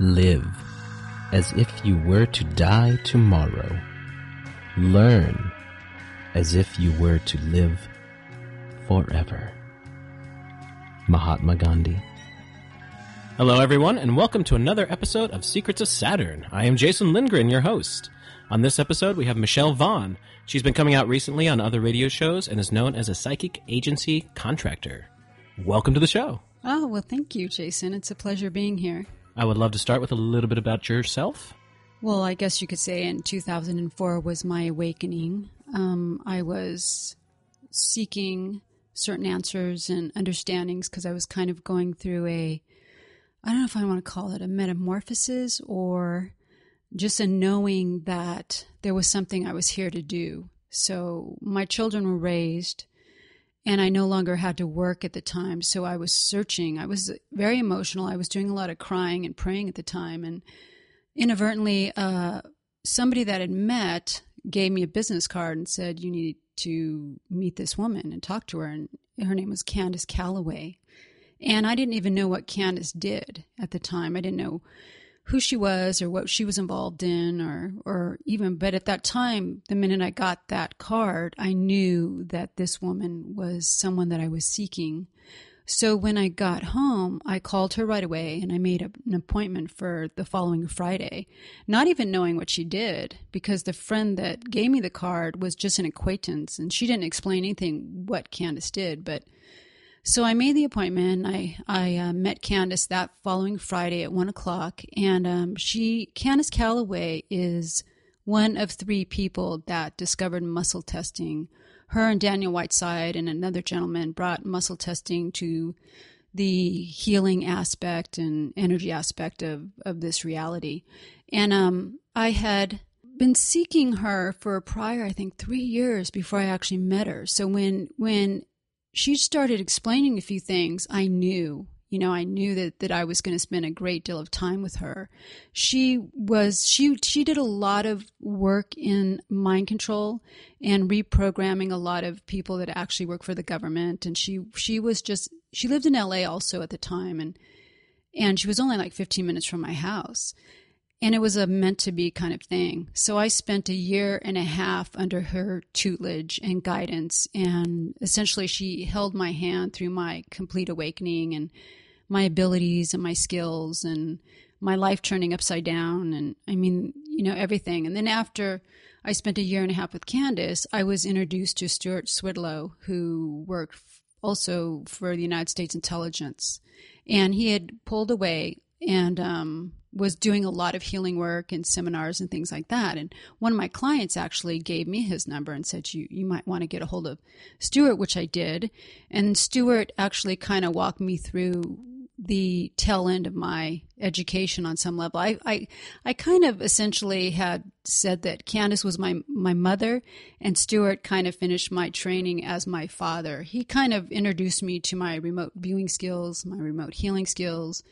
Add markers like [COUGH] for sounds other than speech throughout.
Live as if you were to die tomorrow. Learn as if you were to live forever. Mahatma Gandhi. Hello, everyone, and welcome to another episode of Secrets of Saturn. I am Jason Lindgren, your host. On this episode, we have Michelle Vaughn. She's been coming out recently on other radio shows and is known as a psychic agency contractor. Welcome to the show. Oh, well, thank you, Jason. It's a pleasure being here. I would love to start with a little bit about yourself. Well, I guess you could say in 2004 was my awakening. Um, I was seeking certain answers and understandings because I was kind of going through a, I don't know if I want to call it a metamorphosis or just a knowing that there was something I was here to do. So my children were raised and I no longer had to work at the time. So I was searching. I was very emotional. I was doing a lot of crying and praying at the time. And inadvertently, uh, somebody that I had met gave me a business card and said, You need to meet this woman and talk to her. And her name was Candace Callaway. And I didn't even know what Candace did at the time. I didn't know who she was or what she was involved in or or even but at that time the minute I got that card I knew that this woman was someone that I was seeking. So when I got home I called her right away and I made an appointment for the following Friday not even knowing what she did because the friend that gave me the card was just an acquaintance and she didn't explain anything what Candace did but so I made the appointment. I I uh, met Candace that following Friday at one o'clock, and um, she Candace Callaway is one of three people that discovered muscle testing. Her and Daniel Whiteside and another gentleman brought muscle testing to the healing aspect and energy aspect of of this reality. And um, I had been seeking her for a prior, I think, three years before I actually met her. So when when she started explaining a few things I knew. You know, I knew that, that I was going to spend a great deal of time with her. She was she she did a lot of work in mind control and reprogramming a lot of people that actually work for the government. And she she was just she lived in LA also at the time and and she was only like 15 minutes from my house and it was a meant to be kind of thing. So I spent a year and a half under her tutelage and guidance, and essentially she held my hand through my complete awakening and my abilities and my skills and my life turning upside down, and I mean, you know, everything. And then after I spent a year and a half with Candace, I was introduced to Stuart Swerdlow, who worked also for the United States intelligence, and he had pulled away and um, was doing a lot of healing work and seminars and things like that. And one of my clients actually gave me his number and said, you, you might want to get a hold of Stuart, which I did. And Stuart actually kind of walked me through the tail end of my education on some level. I, I, I kind of essentially had said that Candace was my, my mother and Stuart kind of finished my training as my father. He kind of introduced me to my remote viewing skills, my remote healing skills,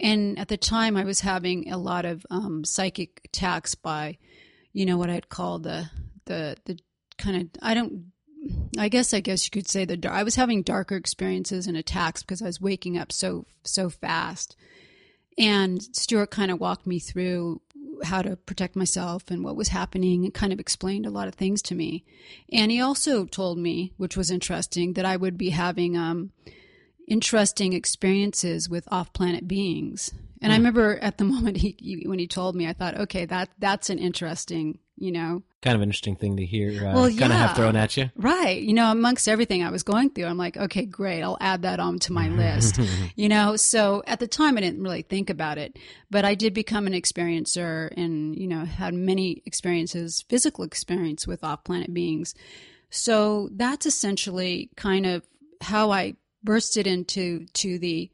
and at the time, I was having a lot of um, psychic attacks by, you know, what I'd call the the the kind of I don't. I guess I guess you could say the I was having darker experiences and attacks because I was waking up so so fast. And Stuart kind of walked me through how to protect myself and what was happening and kind of explained a lot of things to me. And he also told me, which was interesting, that I would be having um, interesting experiences with off-planet beings. And I hmm. remember at the [LAUGHS] moment he, he, when he told me, I thought, okay, that that's an interesting, you know, kind of interesting thing to hear. Uh, well, yeah, kind of have thrown at you, right? You know, amongst everything I was going through, I'm like, okay, great, I'll add that on to my list. [LAUGHS] you know, so at the time I didn't really think about it, but I did become an experiencer, and you know, had many experiences, physical experience with off-planet beings. So that's essentially kind of how I bursted into to the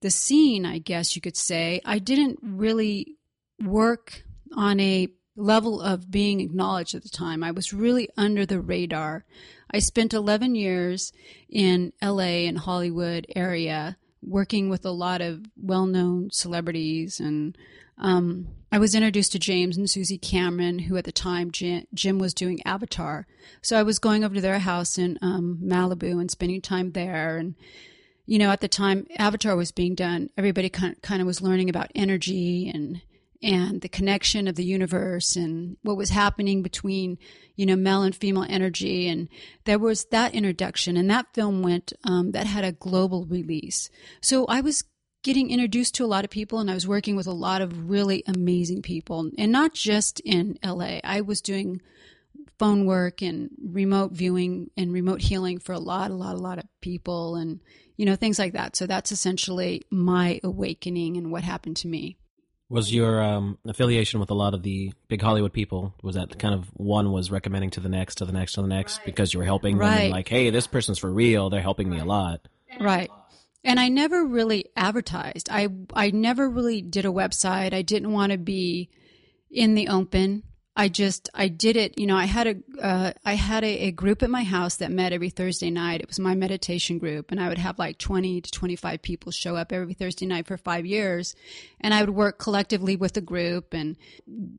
the scene, I guess you could say, I didn't really work on a level of being acknowledged at the time. I was really under the radar. I spent 11 years in LA and Hollywood area working with a lot of well-known celebrities and um, I was introduced to James and Susie Cameron, who at the time Jim, Jim, was doing Avatar. So I was going over to their house in um, Malibu and spending time there. And, you know, at the time Avatar was being done, everybody kind of was learning about energy and and the connection of the universe and what was happening between you know male and female energy and there was that introduction and that film went um, that had a global release so i was getting introduced to a lot of people and i was working with a lot of really amazing people and not just in la i was doing phone work and remote viewing and remote healing for a lot a lot a lot of people and you know things like that so that's essentially my awakening and what happened to me was your um, affiliation with a lot of the big Hollywood people? Was that kind of one was recommending to the next, to the next, to the next because you were helping them? And like, hey, this person's for real. They're helping me a lot. Right. And I never really advertised. I I never really did a website. I didn't want to be in the open. I just I did it. You know, I had a uh, I had a, a group at my house that met every Thursday night. It was my meditation group, and I would have like twenty to twenty five people show up every Thursday night for five years, and I would work collectively with the group and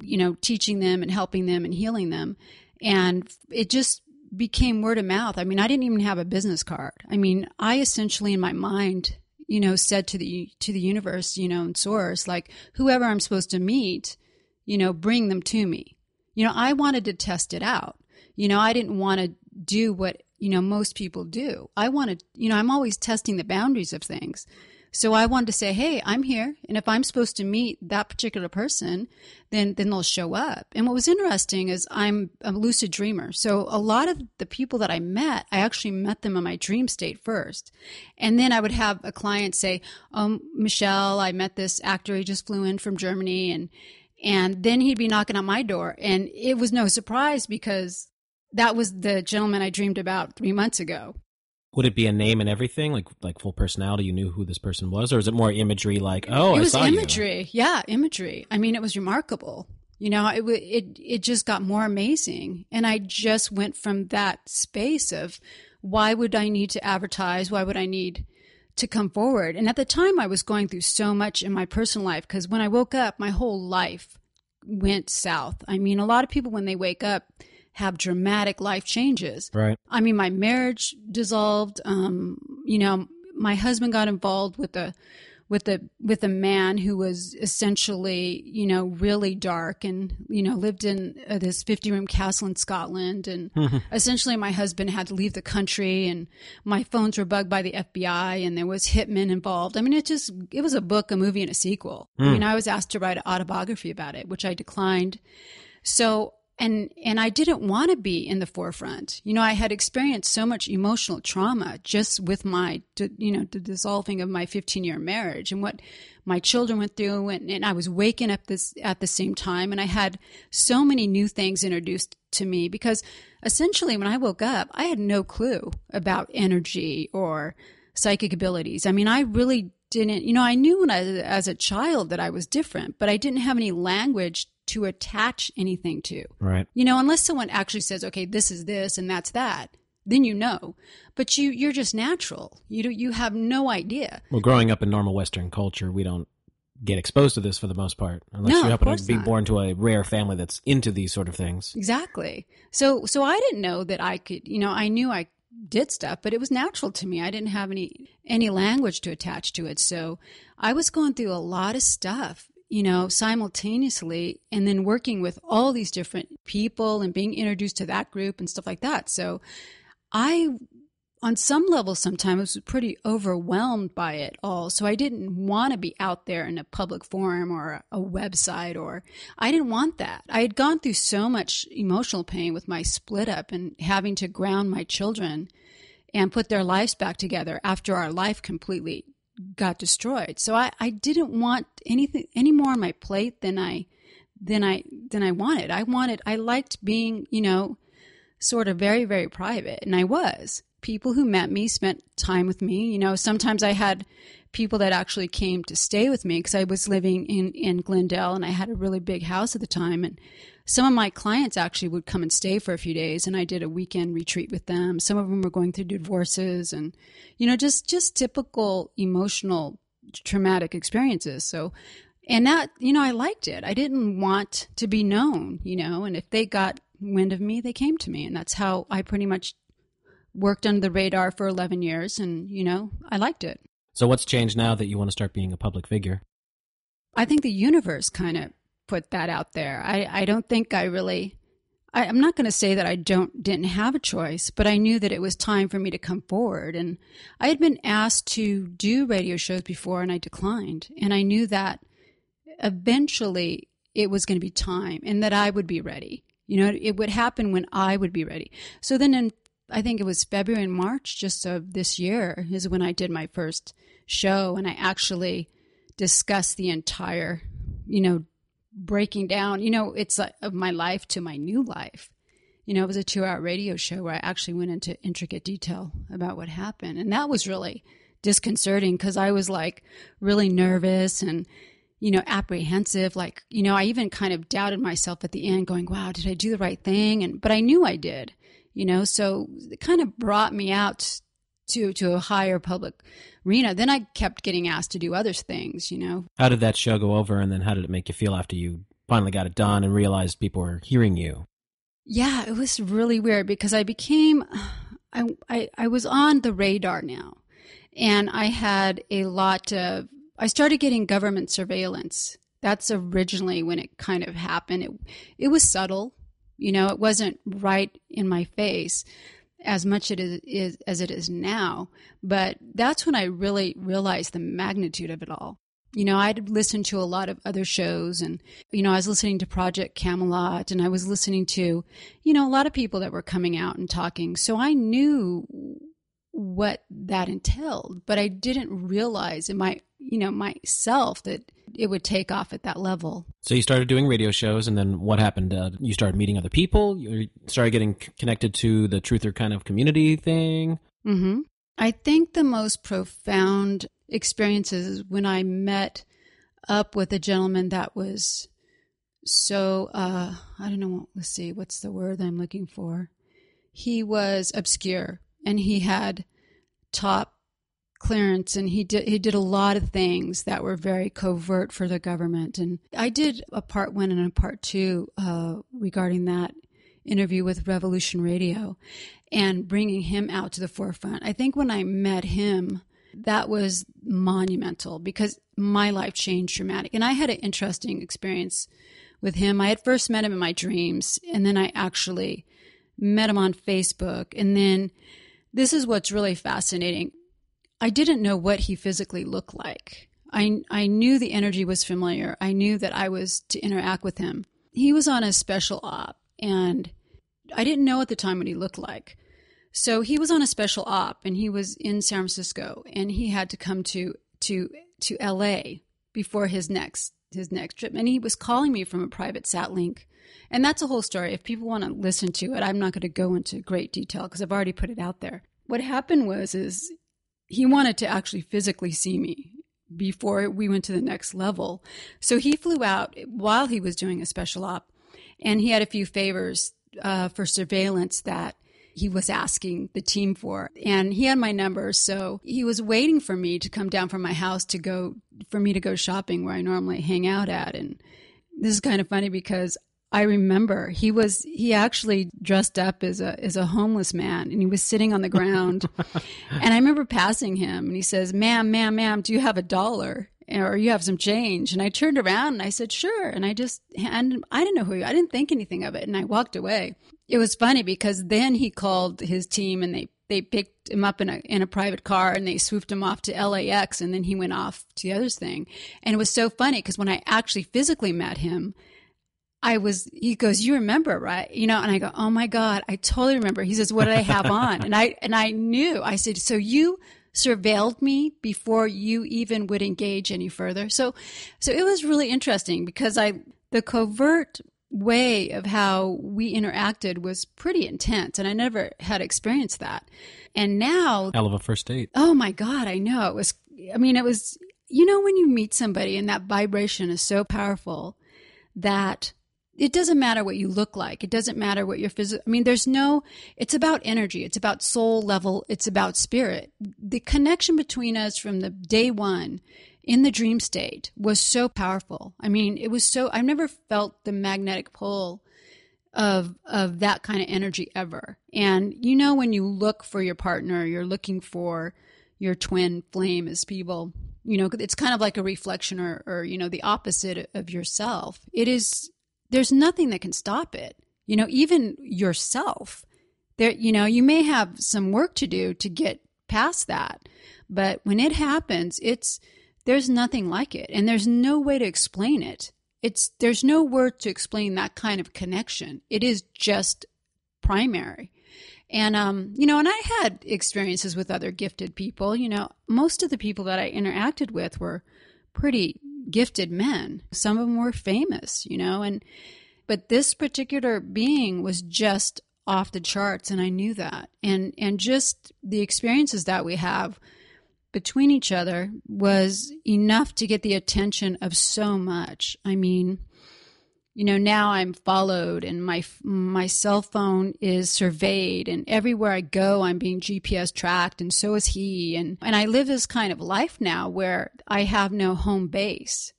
you know teaching them and helping them and healing them, and it just became word of mouth. I mean, I didn't even have a business card. I mean, I essentially in my mind, you know, said to the to the universe, you know, and source, like whoever I'm supposed to meet, you know, bring them to me you know, I wanted to test it out. You know, I didn't want to do what, you know, most people do. I wanted, you know, I'm always testing the boundaries of things. So I wanted to say, hey, I'm here. And if I'm supposed to meet that particular person, then, then they'll show up. And what was interesting is I'm a lucid dreamer. So a lot of the people that I met, I actually met them in my dream state first. And then I would have a client say, um, Michelle, I met this actor. He just flew in from Germany and, and then he'd be knocking on my door. And it was no surprise because that was the gentleman I dreamed about three months ago. Would it be a name and everything, like like full personality? You knew who this person was, or is it more imagery? Like, oh, it was imagery. you. Yeah, imagery. I mean, it was remarkable. You know, it it it just got more amazing, and I just went from that space of why would I need to advertise? Why would I need to come forward. And at the time, I was going through so much in my personal life because when I woke up, my whole life went south. I mean, a lot of people, when they wake up, have dramatic life changes. Right. I mean, my marriage dissolved. Um, you know, my husband got involved with a with a with a man who was essentially you know really dark and you know lived in uh, this 50 room castle in Scotland and essentially my husband had to leave the country and my phones were bugged by the FBI and there was hitmen involved. I mean it just it was a book, a movie and a sequel. I mean I was asked to write an autobiography about it which I declined. So and and I didn't want to be in the forefront. You know, I had experienced so much emotional trauma just with my, you know, the dissolving of my 15 year marriage and what my children went through, and, and I was waking up this at the same time, and I had so many new things introduced to me because essentially when I woke up, I had no clue about energy or psychic abilities. I mean, I really didn't, you know, I knew when I, as a child that I was different, but I didn't have any language to attach anything to. Right. You know, unless someone actually says, okay, this is this and that's that, then you know. But you, you're just natural. You do, you have no idea. Well, growing up in normal Western culture, we don't get exposed to this for the most part, unless No, you happen to be not. born to a rare family that's into these sort of things. Exactly. So, so I didn't know that I could, you know, I knew I did stuff, but it was natural to me. I didn't have any, any language to attach to it. So I was going through a lot of stuff, you know, simultaneously and then working with all these different people and being introduced to that group and stuff like that. So I, on some level, sometimes was pretty overwhelmed by it all. So I didn't want to be out there in a public forum or a website, or I didn't want that. I had gone through so much emotional pain with my split up and having to ground my children and put their lives back together after our life completely got destroyed. So I, I didn't want anything any more on my plate than I than I than I wanted. I wanted I liked being, you know, sort of very, very private. And I was. People who met me spent time with me. You know, sometimes I had people that actually came to stay with me because I was living in, in Glendale and I had a really big house at the time. And some of my clients actually would come and stay for a few days and I did a weekend retreat with them. Some of them were going through divorces and, you know, just, just typical emotional traumatic experiences. So, and that, you know, I liked it. I didn't want to be known, you know, and if they got wind of me, they came to me. And that's how I pretty much worked under the radar for 11 years and, you know, I liked it. So what's changed now that you want to start being a public figure? I think the universe kind of put that out there. I, I don't think I really I, am not going to say that I don't didn't have a choice, but I knew that it was time for me to come forward. And I had been asked to do radio shows before, and I declined. And I knew that eventually it was going to be time, and that I would be ready. You know, it would happen when I would be ready. So then, in I think it was February and March just of this year is when I did my first show, and I actually discussed the entire, you know, breaking down, you know, it's like of my life to my new life. You know, it was a two hour radio show where I actually went into intricate detail about what happened. And that was really disconcerting because I was like really nervous and, you know, apprehensive. Like, you know, I even kind of doubted myself at the end, going, wow, did I do the right thing? And, but I knew I did, you know, so it kind of brought me out to, to a higher public arena. Then I kept getting asked to do other things, you know. How did that show go over, and then how did it make you feel after you finally got it done and realized people were hearing you? Yeah, it was really weird because I became, I, I, I was on the radar now, and I had a lot of. I started getting government surveillance. That's originally when it kind of happened. It, it was subtle, you know, it wasn't right in my face as much it is, is, as it is now. But that's when I really realized the magnitude of it all. You know, I'd listened to a lot of other shows and, you know, I was listening to Project Camelot and I was listening to, you know, a lot of people that were coming out and talking. So I knew what that entailed, but I didn't realize in my, you know, myself that it would take off at that level. So you started doing radio shows, and then what happened? Uh, you started meeting other people. You started getting connected to the truther kind of community thing. Mm-hmm. I think the most profound experiences when I met up with a gentleman that was so uh, I don't know. What let's see, what's the word I'm looking for? He was obscure, and he had top clearance and he did he did a lot of things that were very covert for the government and I did a part one and a part two uh, regarding that interview with Revolution Radio and bringing him out to the forefront. I think when I met him that was monumental because my life changed dramatic and I had an interesting experience with him. I had first met him in my dreams and then I actually met him on Facebook and then this is what's really fascinating. I didn't know what he physically looked like. I, I knew the energy was familiar. I knew that I was to interact with him. He was on a special op, and I didn't know at the time what he looked like. So he was on a special op, and he was in San Francisco, and he had to come to to to L.A. before his next his next trip, and he was calling me from a private sat link, and that's a whole story. If people want to listen to it, I'm not going to go into great detail because I've already put it out there what happened was is he wanted to actually physically see me before we went to the next level. So he flew out while he was doing a special op, and he had a few favors uh, for surveillance that he was asking the team for. And he had my number, so he was waiting for me to come down from my house to go for me to go shopping where I normally hang out at. And this is kind of funny because I remember he was he actually dressed up as a as a homeless man and he was sitting on the ground [LAUGHS] and I remember passing him and he says, "Ma'am, ma'am, ma'am, do you have a dollar?" Or you have some change, and I turned around and I said, "Sure." And I just, and I didn't know who. I didn't think anything of it, and I walked away. It was funny because then he called his team, and they they picked him up in a in a private car and they swooped him off to LAX and then he went off to the other thing. And it was so funny because when I actually physically met him, I was, he goes, you remember, right? You know, and I go, oh my God, I totally remember. He says, what did I have on? And I, and I knew, I said, so you surveilled me before you even would engage any further. So, so it was really interesting because I, the covert way of how we interacted was pretty intense and I never had experienced that. And now, hell of a first date. Oh my God, I know. It was, I mean, it was, you know, when you meet somebody and that vibration is so powerful that it doesn't matter what you look like. It doesn't matter what your physical. I mean, there's no. It's about energy. It's about soul level. It's about spirit. The connection between us from the day one in the dream state was so powerful. I mean, it was so. I've never felt the magnetic pull of of that kind of energy ever. And you know when you look for your partner, you're looking for your twin flame as people, you know, it's kind of like a reflection or or you know the opposite of yourself. It is there's nothing that can stop it. You know, even yourself. There you know, you may have some work to do to get past that. But when it happens, it's there's nothing like it and there's no way to explain it it's there's no word to explain that kind of connection. It is just primary. And um, you know, and I had experiences with other gifted people. You know, most of the people that I interacted with were pretty gifted men. Some of them were famous, you know, and but this particular being was just off the charts and I knew that. And and just the experiences that we have between each other was enough to get the attention of so much. I mean, you know, now I'm followed and my my cell phone is surveyed and everywhere I go I'm being GPS tracked and so is he and and I live this kind of life now where I have no home base.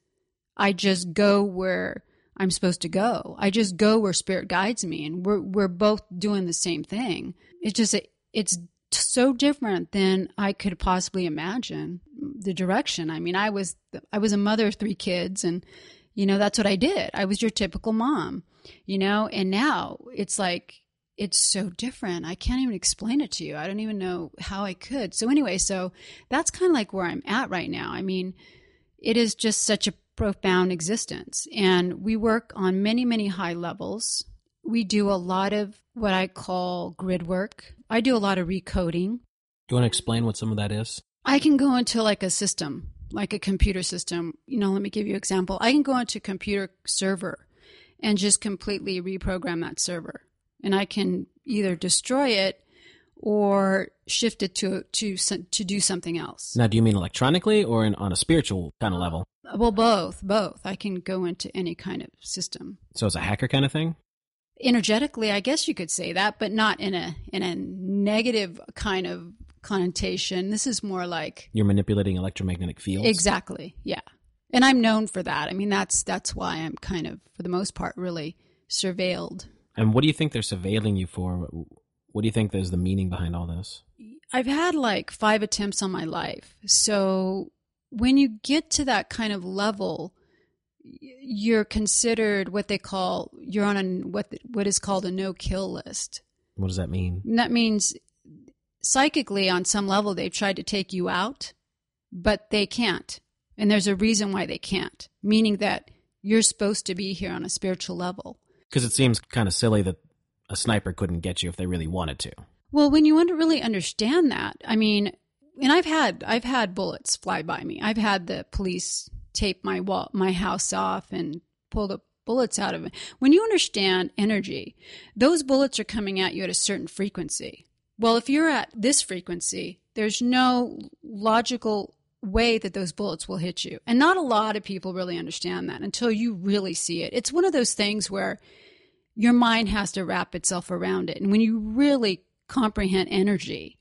I just go where I'm supposed to go. I just go where spirit guides me and we're we're both doing the same thing. It's just it's so different than I could possibly imagine the direction. I mean, I was I was a mother of three kids and you know, that's what I did. I was your typical mom, you know, and now it's like it's so different. I can't even explain it to you. I don't even know how I could. So anyway, so that's kind of like where I'm at right now. I mean, it is just such a profound existence and we work on many many high levels. We do a lot of what I call grid work I do a lot of recoding. Do you want to explain what some of that is? I can go into like a system, like a computer system. You know, let me give you an example. I can go into a computer server and just completely reprogram that server. And I can either destroy it or shift it to to to do something else. Now, do you mean electronically or in, on a spiritual kind of level? Well, both, both. I can go into any kind of system. So it's a hacker kind of thing energetically i guess you could say that but not in a in a negative kind of connotation. This is more like you're manipulating electromagnetic fields? Exactly yeah. And i'm known for that. I mean that's that's why i'm kind of for the most part really surveilled. And what do you think they're surveilling you for? What do you think there's the meaning behind all this? I've had like five attempts on my life. So when you get to that kind of level you're considered what they call you're on a what what is called a no kill list. What does that mean? And that means psychically on some level they've tried to take you out, but they can't. And there's a reason why they can't, meaning that you're supposed to be here on a spiritual level. Because it seems kind of silly that a sniper couldn't get you if they really wanted to. Well, when you want to really understand that, I mean, and I've had I've had bullets fly by me. I've had the police tape my wall, my house off and pull the bullets out of it. When you understand energy, those bullets are coming at you at a certain frequency. Well, if you're at this frequency, there's no logical way that those bullets will hit you. And not a lot of people really understand that until you really see it. It's one of those things where your mind has to wrap itself around it. And when you really comprehend energy,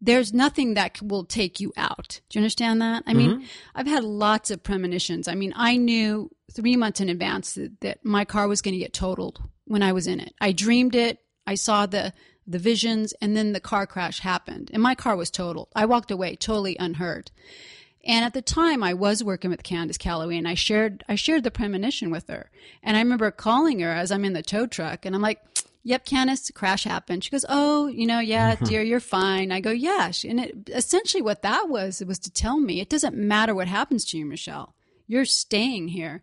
there's nothing that will take you out. Do you understand that? I mean, mm-hmm. I've had lots of premonitions. I mean, I knew three months in advance that, that my car was going to get totaled when I was in it. I dreamed it. I saw the the visions, and then the car crash happened, and my car was totaled. I walked away totally unhurt. And at the time, I was working with Candace Callaway, and I shared I shared the premonition with her. And I remember calling her as I'm in the tow truck, and I'm like, yep, Candace, crash happened. She goes, oh, you know, yeah, mm-hmm. dear, you're fine. I go, yeah. And it, essentially what that was, it was to tell me, it doesn't matter what happens to you, Michelle. You're staying here.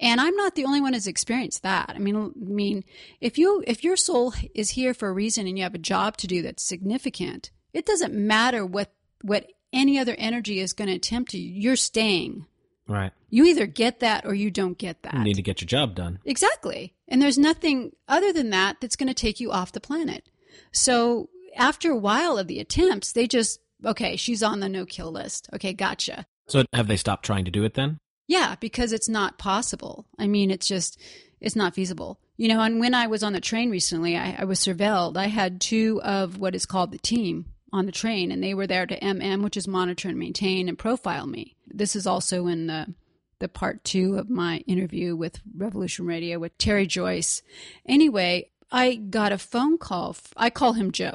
And I'm not the only one who's experienced that. I mean, I mean, if you if your soul is here for a reason and you have a job to do that's significant, it doesn't matter what what any other energy is going to attempt to you. You're staying. Right. You either get that or you don't get that. You need to get your job done. Exactly. And there's nothing other than that that's going to take you off the planet. So after a while of the attempts, they just, okay, she's on the no kill list. Okay, gotcha. So have they stopped trying to do it then? Yeah, because it's not possible. I mean, it's just, it's not feasible. You know, and when I was on the train recently, I, I was surveilled. I had two of what is called the team on the train, and they were there to MM, which is monitor and maintain and profile me. This is also in the the part two of my interview with Revolution Radio with Terry Joyce. Anyway, I got a phone call. I call him Joe,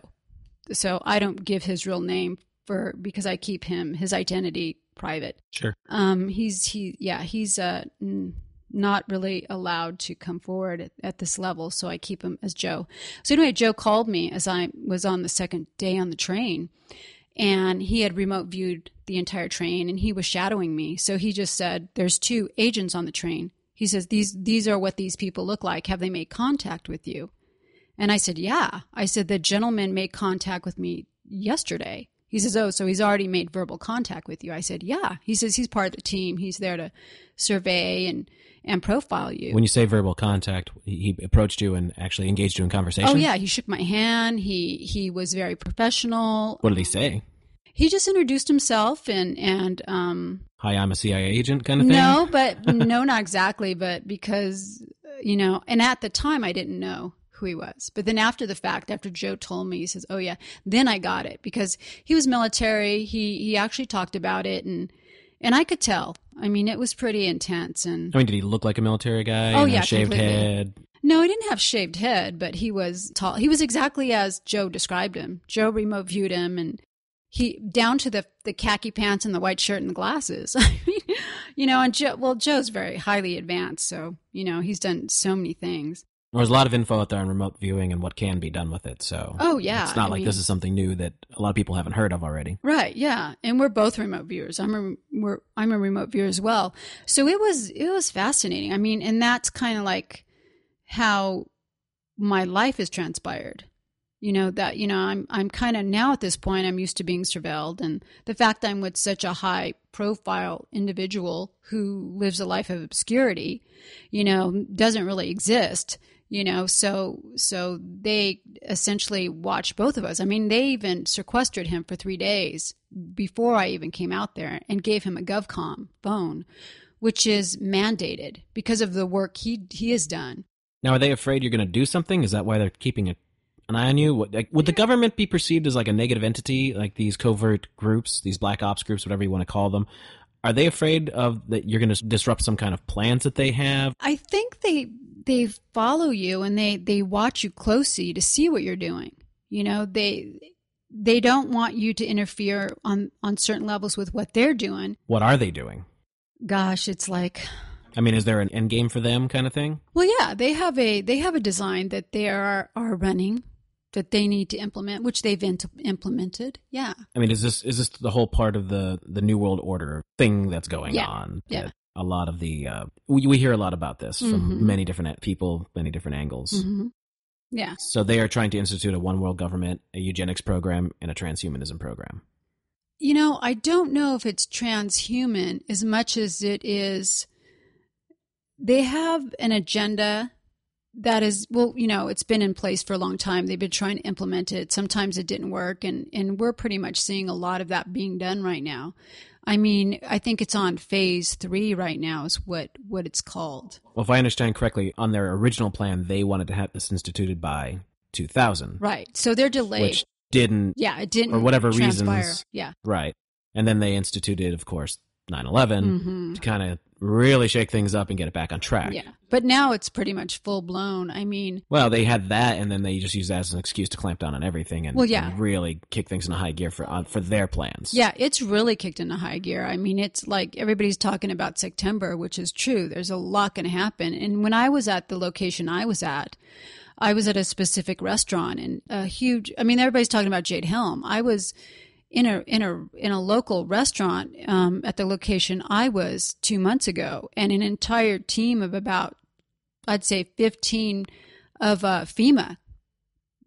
so I don't give his real name for because I keep him his identity private. Sure. Um, he's he yeah he's uh not really allowed to come forward at, at this level, so I keep him as Joe. So anyway, Joe called me as I was on the second day on the train, and he had remote viewed the entire train, and he was shadowing me. So he just said, "There's two agents on the train." He says, "These these are what these people look like. Have they made contact with you?" And I said, "Yeah." I said, "The gentleman made contact with me yesterday." He says, Oh, so he's already made verbal contact with you. I said, Yeah. He says he's part of the team. He's there to survey and, and profile you. When you say verbal contact, he he approached you and actually engaged you in conversation. oh, yeah. He shook my hand. He, he was very professional. What did he say? He just introduced himself and, and, um, Hi, I'm a CIA agent, kind of thing. no, [LAUGHS] but no, not exactly, but because, you know, and at the time I didn't know who he was. But then after the fact, after Joe told me, he says, "Oh yeah," then I got it because he was military. He he actually talked about it, and and I could tell. I mean, it was pretty intense. And I mean, did he look like a military guy? Oh, You know, yeah, shaved completely. head. no, he didn't have shaved head, but he was tall. He was exactly as Joe described him. Joe remote viewed him, and he down to the the khaki pants and the white shirt and the glasses. [LAUGHS] I mean, you know, and Joe. Well, Joe's very highly advanced, so you know he's done so many things. There's a lot of info out there on remote viewing and what can be done with it. So Oh yeah, it's not I like mean- this is something new that a lot of people haven't heard of already. Right, yeah, and we're both remote viewers. I'm a we're I'm a remote viewer as well. So it was it was fascinating. I mean, and that's kind of like how my life has transpired. You know that you know I'm I'm kind of now at this point I'm used to being surveilled, and the fact I'm with such a high profile individual who lives a life of obscurity, you know, doesn't really exist you know so so they essentially watched both of us i mean they even sequestered him for three days before i even came out there and gave him a govcom phone which is mandated because of the work he he has done Now, are they afraid you're going to do something? Is that why they're keeping an eye on you? What, like, would the government be perceived as like a negative entity, like these covert groups, these black ops groups, whatever you want to call them? Are they afraid of that you're going to disrupt some kind of plans that they have? i think they they follow you and they they watch you closely to see what you're doing you know they they don't want you to interfere on on certain levels with what they're doing What are they doing? gosh it's like I mean, is there an end game for them, kind of thing? Well, yeah, they have a they have a design that they are are running that they need to implement, which they've int- implemented. Yeah, I mean, is this is this the whole part of the the new world order thing that's going Yeah. on? Yeah. That A lot of the uh, we we hear a lot about this from many different people, many different angles. hmm yeah. So they are trying to institute a one world government, a eugenics program, and a transhumanism program. You know, I don't know if it's transhuman as much as it is. They have an agenda that is well, you know, it's been in place for a long time. They've been trying to implement it. Sometimes it didn't work, and and we're pretty much seeing a lot of that being done right now. I mean, I think it's on phase three right now, is what what it's called. Well, if I understand correctly, on their original plan, they wanted to have this instituted by 2000, Right. So they're delayed. which didn't, yeah, it didn't for whatever transpire. reasons- Yeah. right. And then they instituted, of course, 9 11 hmm to kind of really shake things up and get it back on track. Yeah. But now it's pretty much full blown. I mean, Well, they had that, and then they just used that as an excuse to clamp down on everything and, Well, yeah. and really kick things into high gear for on, for their plans. yeah, it's really kicked into high gear. I mean, it's like everybody's talking about September, which is true. There's a lot going to happen. And when I was at the location I was at, I was at a specific restaurant and a huge, I mean, everybody's talking about Jade Helm. I was in a in a in a local restaurant um, at the location I was two months ago, and an entire team of about I'd say fifteen of uh, FEMA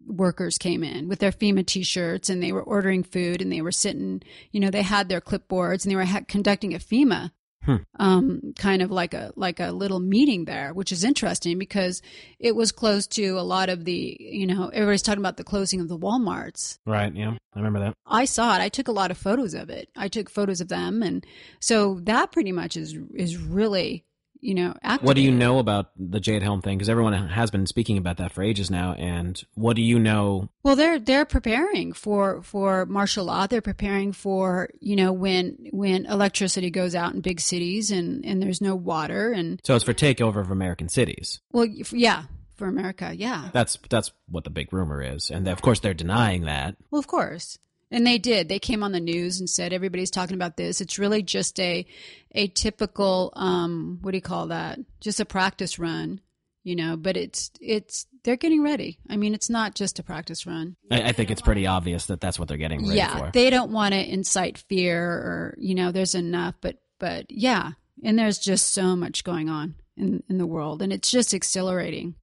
workers came in with their FEMA T-shirts, and they were ordering food, and they were sitting, you know, they had their clipboards, and they were ha- conducting a FEMA. Hmm. Um, kind of like a like a little meeting there, which is interesting because it was close to a lot of the, you know, everybody's talking about the closing of the WalMarts, Right, yeah. I remember that. I saw it. I took a lot of photos of it. I took photos of them, and so that pretty much is is really you know, activated. What do you know about the Jade Helm thing? Because everyone has been speaking about that for ages now. And what do you know? Well, they're they're preparing for for martial law. They're preparing for you know when when electricity goes out in big cities and and there's no water and So it's for takeover of American cities. well, yeah, for America, yeah. That's that's what the big rumor is, and of course they're denying that. Well, of course. And they did. They came on the news and said everybody's talking about this. It's really just a a typical um what do you call that? Just a practice run, you know, but it's it's they're getting ready. I mean, it's not just a practice run. I, I think it's pretty obvious that that's what they're getting ready yeah, for. they don't want to incite fear or, you know, there's enough, but but yeah, and there's just so much going on in in the world and it's just exhilarating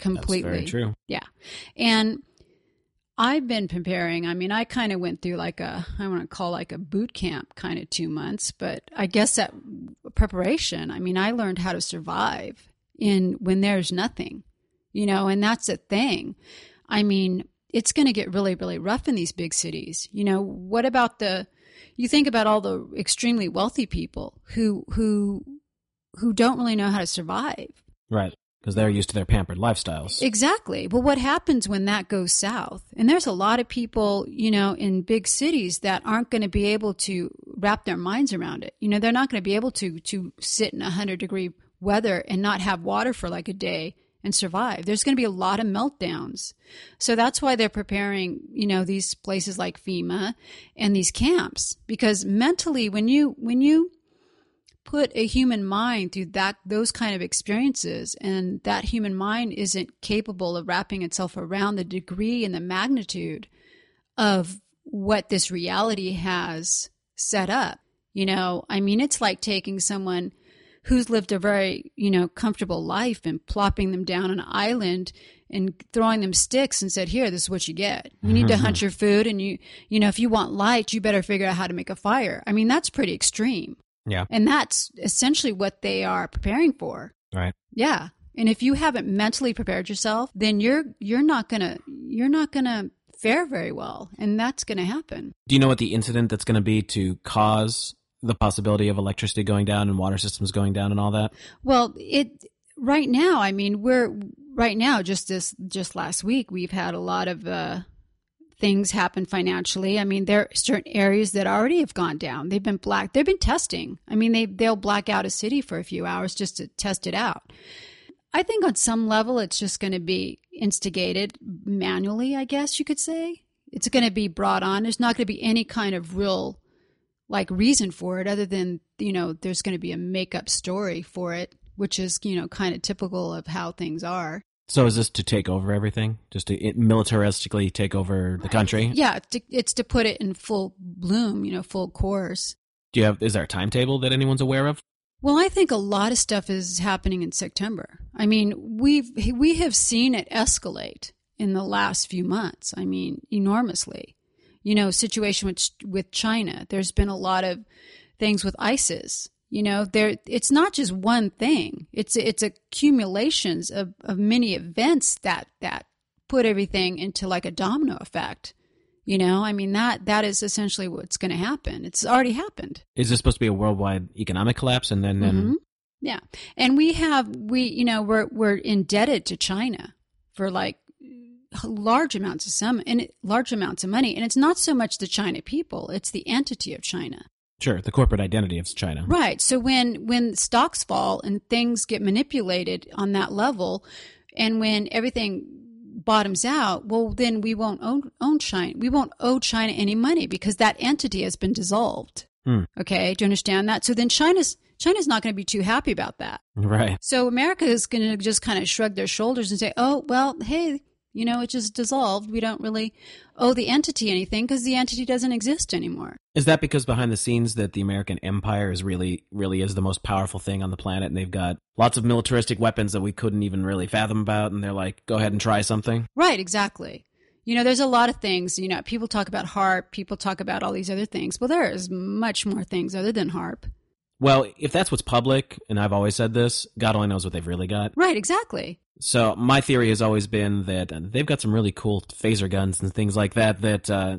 completely. That's very true. Yeah. And I've been preparing. I mean, I kind of went through like a, I want to call like a boot camp kind of two months, but I guess that preparation, I mean, I learned how to survive in when there's nothing, you know, and that's a thing. I mean, it's going to get really, really rough in these big cities. You know, what about the, you think about all the extremely wealthy people who, who, who don't really know how to survive. Right. Because they're used to their pampered lifestyles. Exactly. But what happens when that goes south? And there's a lot of people, you know, in big cities that aren't going to be able to wrap their minds around it. You know, they're not going to be able to to sit in 100 degree weather and not have water for like a day and survive. There's going to be a lot of meltdowns. So that's why they're preparing, you know, these places like FEMA and these camps because mentally when you when you put a human mind through that those kind of experiences and that human mind isn't capable of wrapping itself around the degree and the magnitude of what this reality has set up. You know i mean it's like taking someone who's lived a very you know comfortable life and plopping them down an island and throwing them sticks and said here this is what you get. You need to hunt mm-hmm. your food and you you know if you want light you better figure out how to make a fire. I mean that's pretty extreme Yeah. and that's essentially what they are preparing for. Right. Yeah. And if you haven't mentally prepared yourself, then you're you're not going to you're not going to fare very well, and that's going to happen. Do you know what the incident that's going to be to cause the possibility of electricity going down and water systems going down and all that? Well, it right now, I mean, we're right now just this just last week we've had a lot of uh things happen financially. I mean, there are certain areas that already have gone down. They've been black. They've been testing. I mean, they they'll black out a city for a few hours just to test it out. I think on some level it's just going to be instigated manually, I guess you could say. It's going to be brought on. There's not going to be any kind of real like reason for it other than, you know, there's going to be a make up story for it, which is, you know, kind of typical of how things are. So is this to take over everything? Just to it, militaristically take over the country? Yeah, to, it's to put it in full bloom, you know, full course. Do you have? Is there a timetable that anyone's aware of? Well, I think a lot of stuff is happening in September. I mean, we've we have seen it escalate in the last few months. I mean, enormously. You know, situation with with China. There's been a lot of things with ISIS. You know, there it's not just one thing. It's it's accumulations of, of many events that that put everything into like a domino effect. You know, I mean that that is essentially what's going to happen. It's already happened. Is this supposed to be a worldwide economic collapse? And then, then Mhm. Yeah, and we have we you know we're we're indebted to China for like large amounts of some and large amounts of money, and it's not so much the China people; it's the entity of China. Sure, the corporate identity of China. Right. So when when stocks fall and things get manipulated on that level, and when everything bottoms out, well, then we won't own own China. We won't owe China any money because that entity has been dissolved. Hmm. Okay, do you understand that? So then China's China's not going to be too happy about that. Right. So America is going to just kind of shrug their shoulders and say, "Oh, well, hey, you know, it just dissolved. We don't really owe the entity anything because the entity doesn't exist anymore." Is that because behind the scenes that the American empire is really, really is the most powerful thing on the planet, and they've got lots of militaristic weapons that we couldn't even really fathom about, and they're like, go ahead and try something. Right, exactly. You know, there's a lot of things. You know, people talk about HAARP, people talk about all these other things. Well, there is much more things other than HAARP. Well, if that's what's public, and I've always said this, God only knows what they've really got. Right, exactly. So my theory has always been that uh, they've got some really cool phaser guns and things like that. That uh,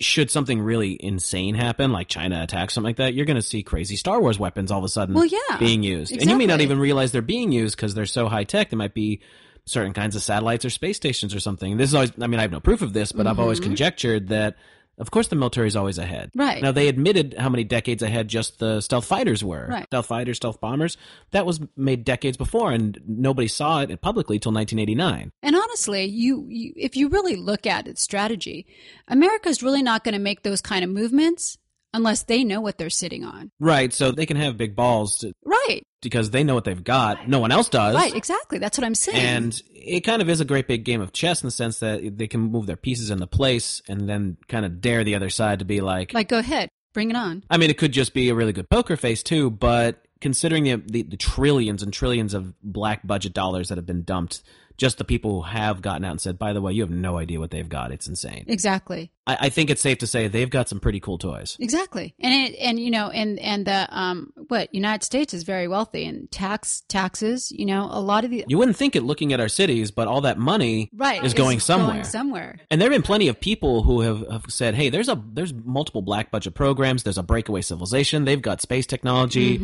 should something really insane happen, like China attack something like that, you're going to see crazy Star Wars weapons all of a sudden Well, yeah, being used. And you may not even realize they're being used because they're so high tech. They might be certain kinds of satellites or space stations or something. This is always, I mean, I have no proof of this, but I've always Mm-hmm. conjectured that, of course, the military is always ahead. Right. Now, they admitted how many decades ahead just the stealth fighters were. Right. Stealth fighters, stealth bombers. That was made decades before, and nobody saw it publicly till 1989. And honestly, you, you if you really look at its strategy, America's really not going to make those kind of movements unless they know what they're sitting on. Right. So they can have big balls to, Right. because they know what they've got. No one else does. Right, exactly. That's what I'm saying. And it kind of is a great big game of chess in the sense that they can move their pieces into place and then kind of dare the other side to be like, like go ahead, bring it on. I mean, it could just be a really good poker face too, but considering the, the, the trillions and trillions of black budget dollars that have been dumped, just the people who have gotten out and said, by the way, you have no idea what they've got. It's insane. Exactly. I, I think it's safe to say they've got some pretty cool toys. Exactly. And it, and you know, and and the um what United States is very wealthy and tax taxes, you know, a lot of the You wouldn't think it looking at our cities, but all that money right is going somewhere. Going somewhere. And there have been plenty of people who have, have said, "Hey, there's a there's multiple black budget programs. There's a breakaway civilization. They've got space technology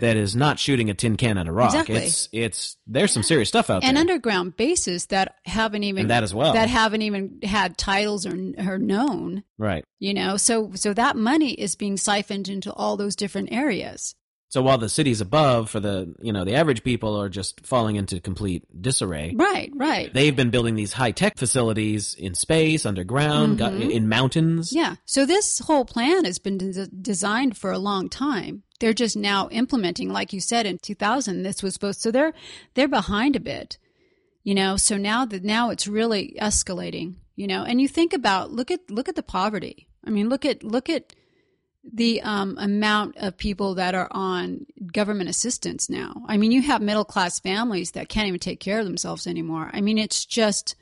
that is not shooting a tin can at a rock. Mm-hmm. Exactly. It's it's there's some serious stuff out and there. And underground bases that haven't even And that as well. that haven't even had titles or or known right. you know so so that money is being siphoned into all those different areas So while the cities above for the you know the average people are just falling into complete disarray, right right they've been building these high tech facilities in space, underground, got, in mountains. Mm-hmm. yeah so this whole plan has been des- designed for a long time they're just now implementing like you said in 2000 this was supposed so they're they're behind a bit you know so now that now it's really escalating you know and you think about look at look at the poverty i mean look at look at the um, amount of people that are on government assistance now. I mean, you have middle class families that can't even take care of themselves anymore. I mean, it's just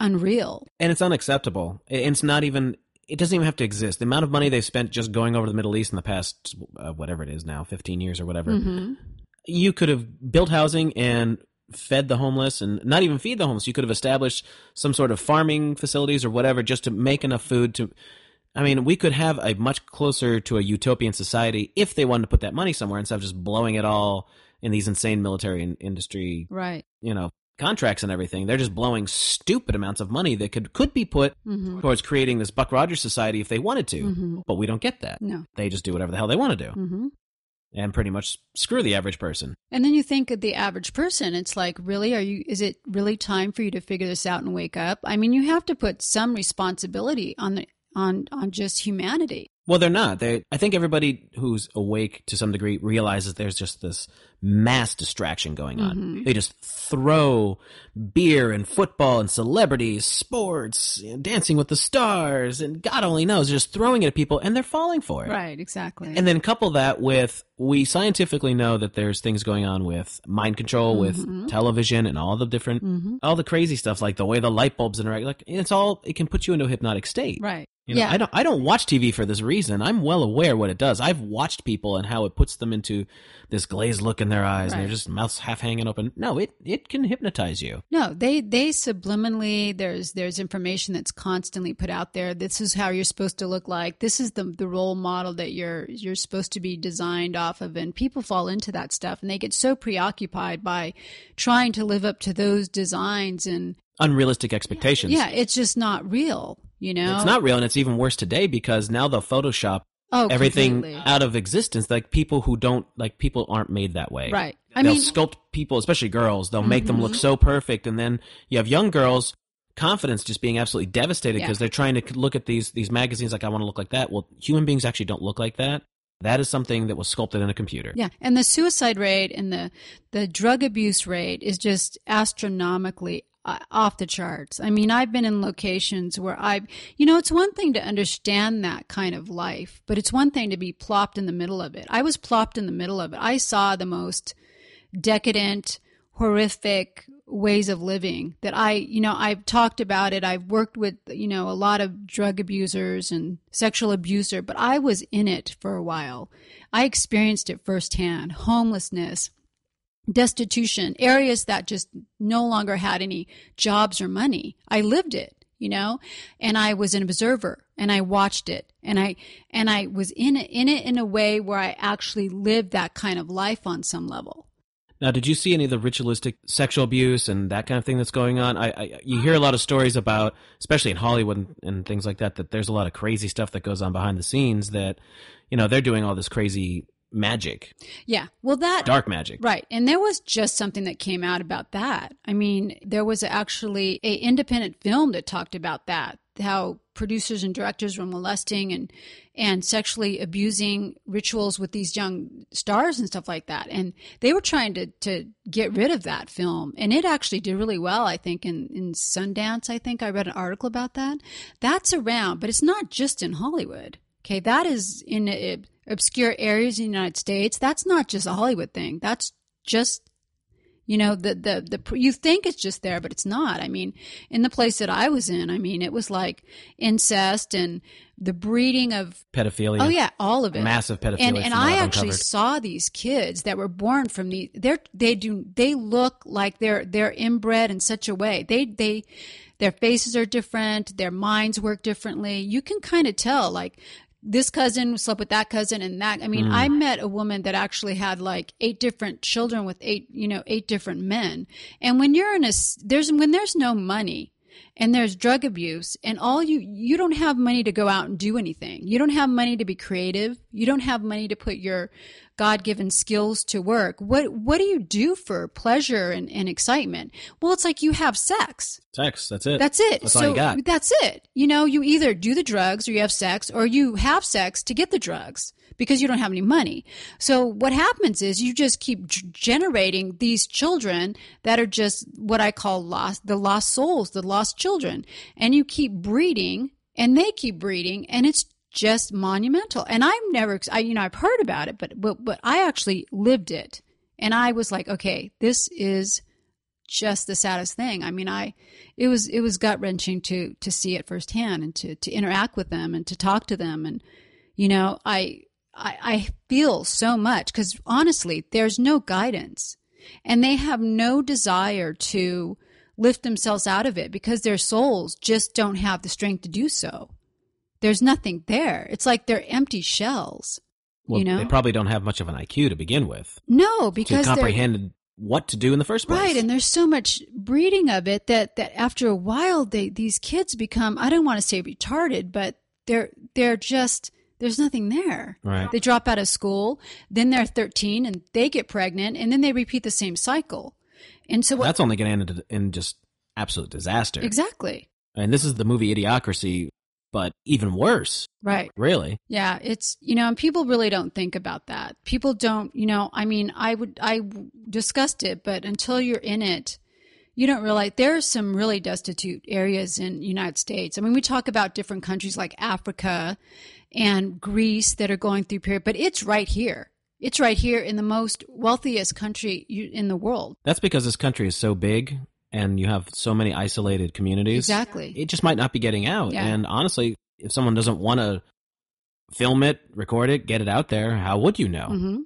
unreal. and it's unacceptable. It's not even. It doesn't even have to exist. The amount of money they've spent just going over to the Middle East in the past, uh, whatever it is now, fifteen years or whatever. Mm-hmm. You could have built housing and fed the homeless, and not even feed the homeless. You could have established some sort of farming facilities or whatever just to make enough food to. I mean, we could have a much closer to a utopian society if they wanted to put that money somewhere instead of just blowing it all in these insane military in- industry Right. you know contracts and everything they're just blowing stupid amounts of money that could could be put Mm-hmm. towards creating this buck rogers society if they wanted to but we don't get that No. they just do whatever the hell they want to do hmm and pretty much screw the average person And then you think of the average person. It's like, really, are you? Is it really time for you to figure this out and wake up? I mean, you have to put some responsibility on the on on just humanity. well they're not they i think everybody who's awake to some degree realizes there's just this mass distraction going on Mm-hmm. they just throw beer and football and celebrities sports and dancing with the stars and god only knows just throwing it at people and they're falling for it Right. Exactly. And then couple that with we scientifically know that there's things going on with mind control, Mm-hmm. with television, and all the different, all the crazy stuff, like the way the light bulbs interact. Like it's all it can put you into a hypnotic state. right. You know, yeah. I don't. I don't watch TV for this reason. I'm well aware what it does. I've watched people and how it puts them into this glazed look in their eyes, and Right. they're just mouths half hanging open. No, it it can hypnotize you. No, they they subliminally there's there's information that's constantly put out there. This is how you're supposed to look like. This is the the role model that you're you're supposed to be designed off of and people fall into that stuff and they get so preoccupied by trying to live up to those designs and Unrealistic expectations. yeah, it's just not real, you know. It's not real, and it's even worse today because now they'll Photoshop oh, everything completely. out of existence. Like people who don't like people aren't made that way. Right. I they'll mean Mm-hmm. sculpt people, especially girls. They'll make them look so perfect, and then you have young girls confidence just being absolutely devastated Yeah. because they're trying to look at these these magazines like I want to look like that. Well, human beings actually don't look like that. That is something that was sculpted in a computer. Yeah, and the suicide rate and the the drug abuse rate is just astronomically Uh, off the charts. I mean, I've been in locations where I've, you know, it's one thing to understand that kind of life, but it's one thing to be plopped in the middle of it. I was plopped in the middle of it. I saw the most decadent, horrific ways of living that I, you know, I've talked about it. I've worked with, you know, a lot of drug abusers and sexual abuser, but I was in it for a while. I experienced it firsthand homelessness, destitution, areas that just no longer had any jobs or money. I lived it. you know, and I was an observer and I watched it and I, and I was in it, in it in a way where I actually lived that kind of life on some level. Now, did you see any of the ritualistic sexual abuse and that kind of thing that's going on? I, I you hear a lot of stories about, especially in Hollywood and, and things like that, that there's a lot of crazy stuff that goes on behind the scenes. That you know they're doing all this crazy magic, Yeah. Well, that, dark magic. Right. And there was just something that came out about that. I mean, there was actually a independent film that talked about that, how producers and directors were molesting and and sexually abusing rituals with these young stars and stuff like that. And they were trying to to get rid of that film. And it actually did really well, I think, in, in Sundance. I think I read an article about that. That's around, but it's not just in Hollywood. Okay, that is in obscure areas in the United States. That's not just a Hollywood thing. That's just you know the the the you think it's just there, but it's not. I mean, in the place that I was in, I mean, it was like incest and the breeding of Pedophilia. oh yeah, all of it, Massive pedophilia. and and I actually uncovered. saw these kids that were born from the they're they do they look like they're they're inbred in such a way they they their faces are different their minds work differently you can kind of tell like this cousin slept with that cousin and that i mean Mm. i met a woman that actually had like eight different children with eight you know eight different men and when you're in a, there's when there's no money and there's drug abuse and all you you don't have money to go out and do anything. You don't have money to be creative. You don't have money to put your god-given skills to work. What what do you do for pleasure and, and excitement? Well it's like you have sex. Sex. That's it. that's it. That's so all you got. that's it. You know you either do the drugs or you have sex or you have sex to get the drugs because you don't have any money. So what happens is you just keep generating these children that are just what i call lost the lost souls the lost children. And you keep breeding and they keep breeding and it's just monumental. And i've never I, you know i've heard about it but but but i actually lived it. And i was like okay this is just the saddest thing. I mean, I it was it was gut wrenching to to see it firsthand and to to interact with them and to talk to them. And you know I I, I feel so much because honestly, there's no guidance and they have no desire to lift themselves out of it because their souls just don't have the strength to do so. There's nothing there. It's like they're empty shells. well, you know? they probably don't have much of an IQ to begin with No, because they're- comprehend what to do in the first place. Right, and there's so much breeding of it that that after a while they these kids become I don't want to say retarded, but they're they're just there's nothing there. Right. They drop out of school, then they're 13 and they get pregnant and then they repeat the same cycle. And so what That's only going to end in just absolute disaster. Exactly. And this is the movie Idiocracy, but even worse, Right. really. Yeah, it's you know, and people really don't think about that. People don't, you know, I mean, I would I discussed it, but until you're in it, you don't realize there are some really destitute areas in the United States. I mean, we talk about different countries like Africa and Greece that are going through period, but it's right here. It's right here in the most wealthiest country in the world. That's because this country is so big and you have so many isolated communities. Exactly. It just might not be getting out. Yeah. And honestly, if someone doesn't want to film it, record it, get it out there, how would you know? hmm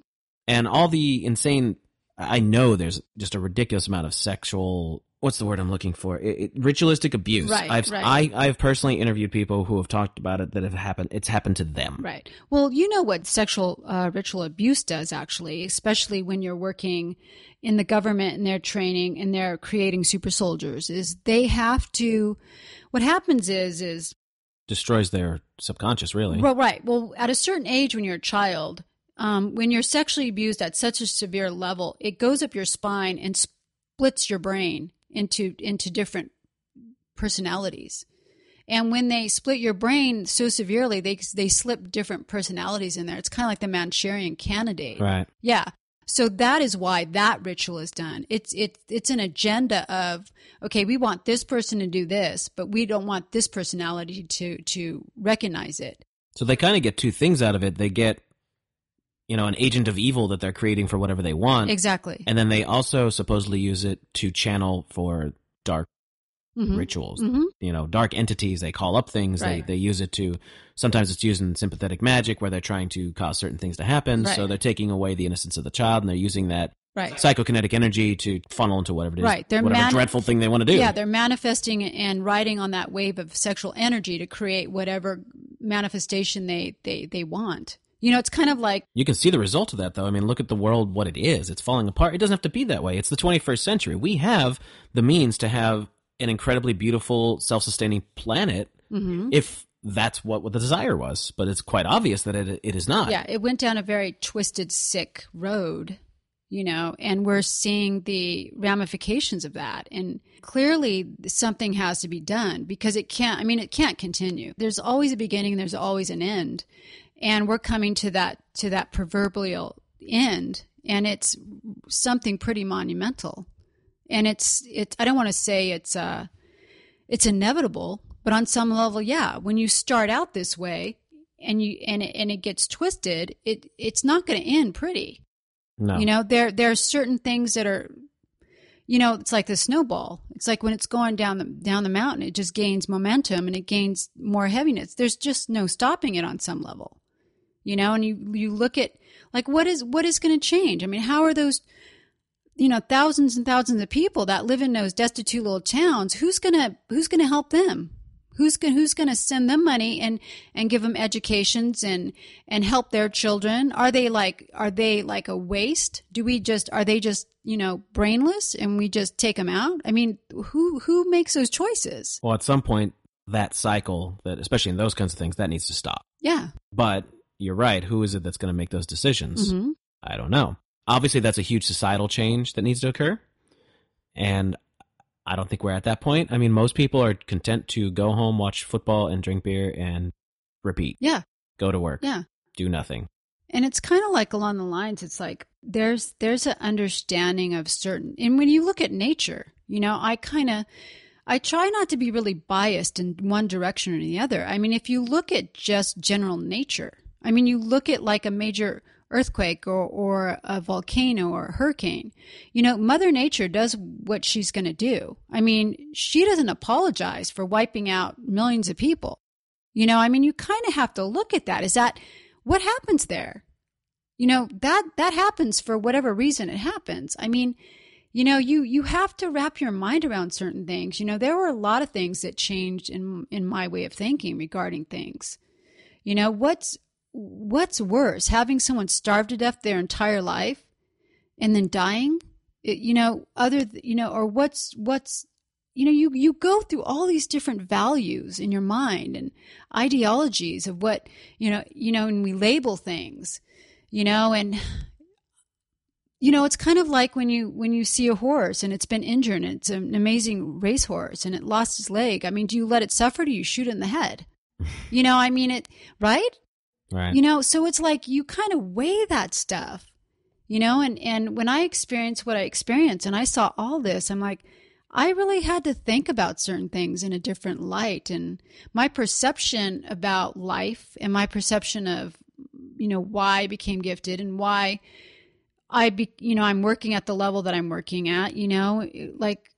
And all the insane, I know there's just a ridiculous amount of sexual. What's the word I'm looking for? It, it, ritualistic abuse. Right, I've right. I, I've personally interviewed people who have talked about it that have happened. It's happened to them. Right. Well, you know what sexual uh, ritual abuse does, actually, especially when you're working in the government and they're training and they're creating super soldiers, is they have to. What happens is is Destroys their subconscious, really. well, right. Well, at a certain age, when you're a child, um, when you're sexually abused at such a severe level, it goes up your spine and splits your brain into into different personalities. And when they split your brain so severely, they they slip different personalities in there. It's kind of like the Manchurian Candidate. Right. Yeah. So that is why that ritual is done. It's it's it's an agenda of okay, we want this person to do this, but we don't want this personality to to recognize it. So they kind of get two things out of it. They get, you know, an agent of evil that they're creating for whatever they want. Exactly. And then they also supposedly use it to channel for dark Mhm. rituals. Mhm. You know, dark entities. They call up things. Right. They they use it to. Sometimes it's used in sympathetic magic where they're trying to cause certain things to happen. So they're taking away the innocence of the child and they're using that Right. psychokinetic energy to funnel into whatever it is, Right. They're whatever mani- dreadful thing they want to do. Yeah, they're manifesting and riding on that wave of sexual energy to create whatever manifestation they they they want. You know, it's kind of like You can see the result of that, though. I mean, look at the world, what it is. It's falling apart. It doesn't have to be that way. It's the 21st century. We have the means to have an incredibly beautiful, self sustaining planet mm-hmm. if that's what, what the desire was. But it's quite obvious that it, it is not. yeah, it went down a very twisted, sick road, you know, and we're seeing the ramifications of that. And clearly, something has to be done because it can't. I mean, it can't continue. There's always a beginning. There's always an end, and we're coming to that to that proverbial end, and it's something pretty monumental. And it's it's. I don't want to say it's uh it's inevitable, but on some level, yeah. When you start out this way, and you and it, and it gets twisted, it it's not going to end pretty. No. You know, there there are certain things that are, you know, it's like the snowball. It's like when it's going down the down the mountain, it just gains momentum and it gains more heaviness. There's just no stopping it on some level, you know. And you you look at like what is what is going to change? I mean, how are those, you know, thousands and thousands of people that live in those destitute little towns? Who's gonna who's gonna help them? Who's going who's going to send them money and and give them educations and and help their children? Are they like are they like a waste? Do we just are they just you know brainless and we just take them out? I mean, who who makes those choices? well, at some point, that cycle, that especially in those kinds of things, that needs to stop. Yeah. But you're right. Who is it that's going to make those decisions? hmm I don't know. Obviously, that's a huge societal change that needs to occur. And I don't think we're at that point. I mean, most people are content to go home, watch football, and drink beer and repeat. Yeah. Go to work. Yeah. Do nothing. And it's kind of like along the lines, it's like there's there's an understanding of certain and when you look at nature, you know, I kind of I try not to be really biased in one direction or the other. I mean, if you look at just general nature, I mean, you look at like a major earthquake or, or a volcano or a hurricane, you know, Mother Nature does what she's going to do. I mean, she doesn't apologize for wiping out millions of people. You know, I mean, you kind of have to look at that. Is that what happens there? You know, that that happens for whatever reason it happens. I mean, you know, you you have to wrap your mind around certain things. You know, there were a lot of things that changed in in my way of thinking regarding things. You know, what's what's worse, having someone starve to death their entire life and then dying? It- you know, other th- you know, or what's what's you know, you you go through all these different values in your mind and ideologies of what you know, you know, and we label things, you know, and you know, it's kind of like when you when you see a horse and it's been injured and it's an amazing racehorse and it lost its leg. I mean, do you let it suffer? Do you shoot it in the head? You know, I mean it, right? Right. You know, so it's like you kind of weigh that stuff, you know, and, and when I experienced what I experienced and I saw all this, I'm like, I really had to think about certain things in a different light. And my perception about life and my perception of, you know, why I became gifted and why I be, you know, I'm working at the level that I'm working at, you know, like,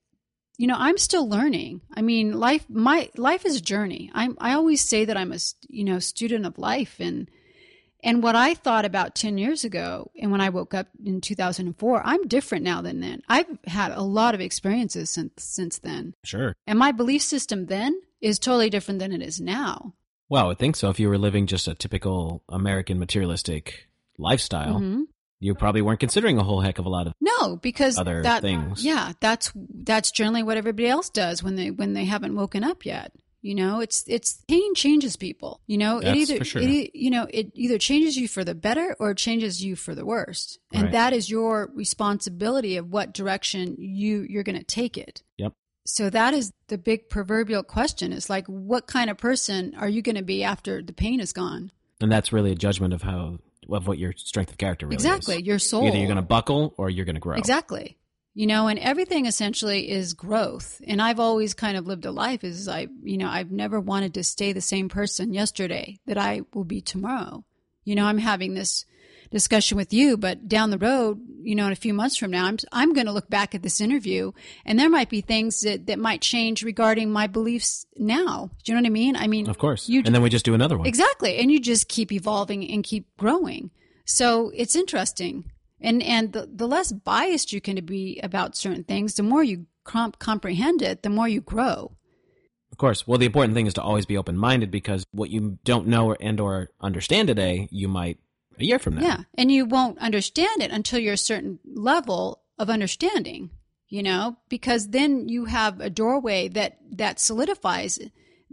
you know, I'm still learning. I mean, life, my life is a journey. I'm, I always say that I'm a, you know, student of life and, and what I thought about 10 years ago and when I woke up in 2004, I'm different now than then. I've had a lot of experiences since, since then. Sure. And my belief system then is totally different than it is now. Well, I would think so. If you were living just a typical American materialistic lifestyle, Mhm. You probably weren't considering a whole heck of a lot of No, because other that, things. Yeah, that's that's generally what everybody else does when they when they haven't woken up yet. You know, it's it's pain changes people. You know, That's it either sure. it, you know it either changes you for the better or it changes you for the worst, and Right. that is your responsibility of what direction you you're going to take it. Yep. So that is the big proverbial question: is like, what kind of person are you going to be after the pain is gone? And that's really a judgment of how of what your strength of character really exactly, is. Exactly. Your soul. Either you're going to buckle or you're going to grow. Exactly. You know, and everything essentially is growth. And I've always kind of lived a life is I, you know, I've never wanted to stay the same person yesterday that I will be tomorrow. You know, I'm having this discussion with you, but down the road, you know, in a few months from now, I'm I'm going to look back at this interview and there might be things that that might change regarding my beliefs now. Do you know what I mean? I mean, Of course. You- and then we just do another one. Exactly. And you just keep evolving and keep growing. So it's interesting. And and the, the less biased you can be about certain things, the more you comp- comprehend it, the more you grow. Of course. Well, the important thing is to always be open minded because what you don't know and or understand today, you might a year from now. Yeah, and you won't understand it until you're a certain level of understanding. You know, because then you have a doorway that that solidifies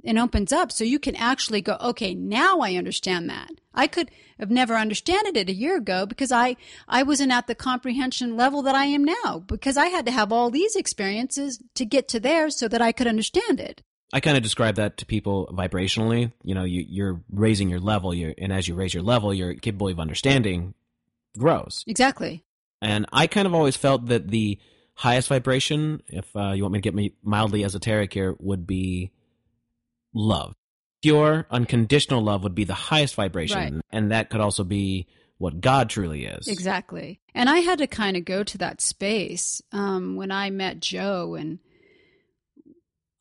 and opens up, so you can actually go. Okay, now I understand that. I could have never understood it a year ago because I I wasn't at the comprehension level that I am now because I had to have all these experiences to get to there so that I could understand it. I kind of describe that to people vibrationally. You know, you, you're raising your level, you're, and as you raise your level, your capability of understanding grows. Exactly. And I kind of always felt that the highest vibration, if uh, you want me to get me mildly esoteric here, would be love. Pure, unconditional love would be the highest vibration. Right. And that could also be what God truly is. Exactly. And I had to kind of go to that space um, when I met Joe, and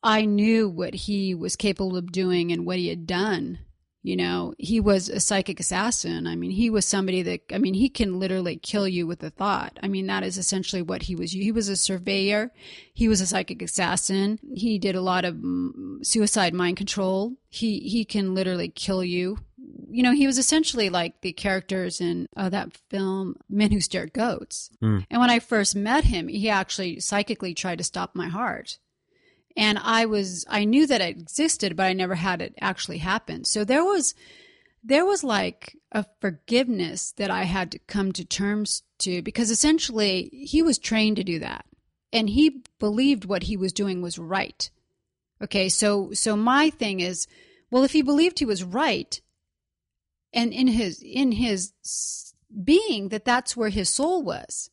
I knew what he was capable of doing and what he had done. You know, he was a psychic assassin. I mean, he was somebody that, I mean, he can literally kill you with a thought. I mean, that is essentially what he was. He was a surveyor. He was a psychic assassin. He did a lot of mm, suicide mind control. He, he can literally kill you. You know, he was essentially like the characters in uh, that film, Men Who Stare at Goats. Mm. And when I first met him, he actually psychically tried to stop my heart and I was I knew that it existed, but I never had it actually happen. So there was there was like a forgiveness that I had to come to terms to because essentially he was trained to do that. And he believed what he was doing was right. Okay, so so my thing is, well, if he believed he was right, and in his in his being that that's where his soul was,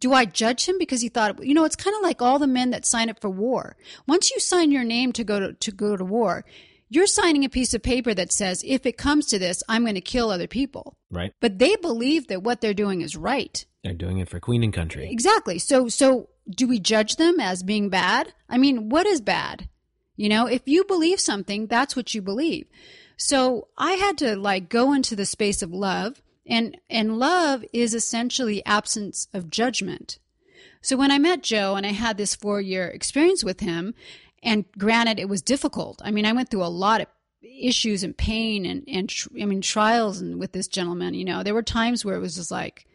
do I judge him because he thought, you know, it's kind of like all the men that sign up for war. Once you sign your name to go to, to go to war, you're signing a piece of paper that says, if it comes to this, I'm going to kill other people. Right. But they believe that what they're doing is right. They're doing it for queen and country. Exactly. So, so do we judge them as being bad? I mean, what is bad? You know, if you believe something, that's what you believe. So I had to like go into the space of love and and love is essentially absence of judgment. So when I met Joe and I had this 4-year experience with him, and granted it was difficult. I mean, I went through a lot of issues and pain and and I mean trials and with this gentleman, you know. There were times where it was just like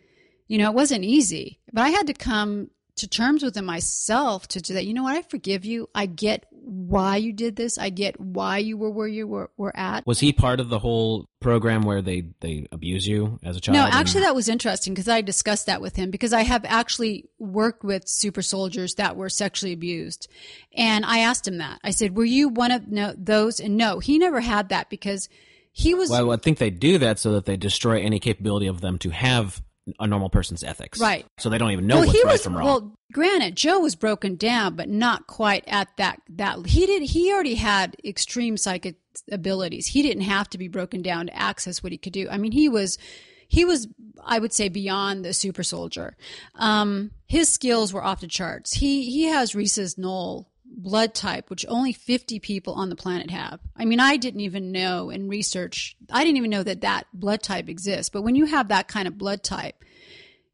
you know, it wasn't easy, but I had to come to terms with it myself to do that. You know what? I forgive you. I get why you did this. I get why you were where you were, were at. Was he part of the whole program where they, they abuse you as a child? No, and- actually, that was interesting because I discussed that with him because I have actually worked with super soldiers that were sexually abused. And I asked him that. I said, Were you one of no, those? And no, he never had that because he was. Well, I think they do that so that they destroy any capability of them to have a normal person's ethics. Right. So they don't even know well, what's right was, from wrong. Well, granted, Joe was broken down, but not quite at that. That he did. He already had extreme psychic abilities. He didn't have to be broken down to access what he could do. I mean, he was. He was, I would say, beyond the super soldier. Um, his skills were off the charts. He he has Rhesus null blood type, which only 50 people on the planet have. I mean, I didn't even know in research, I didn't even know that that blood type exists. But when you have that kind of blood type,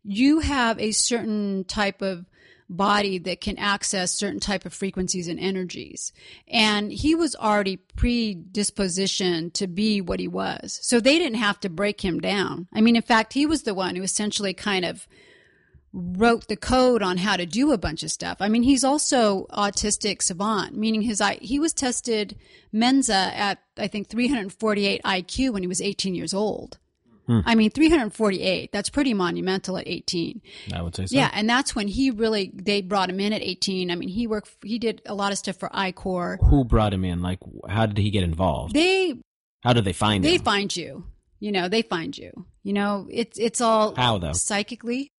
you have a certain type of body that can access certain type of frequencies and energies and he was already predispositioned to be what he was so they didn't have to break him down i mean in fact he was the one who essentially kind of wrote the code on how to do a bunch of stuff. I mean, he's also autistic savant, meaning his I he was tested Mensa at I think 348 IQ when he was 18 years old. Hmm. I mean, 348. That's pretty monumental at 18. I would say so. Yeah, and that's when he really they brought him in at 18. I mean, he worked he did a lot of stuff for iCore. Who brought him in? Like, how did he get involved? They how did they find they him? find you. You know, they find you. You know, it's it's all How, though? psychically.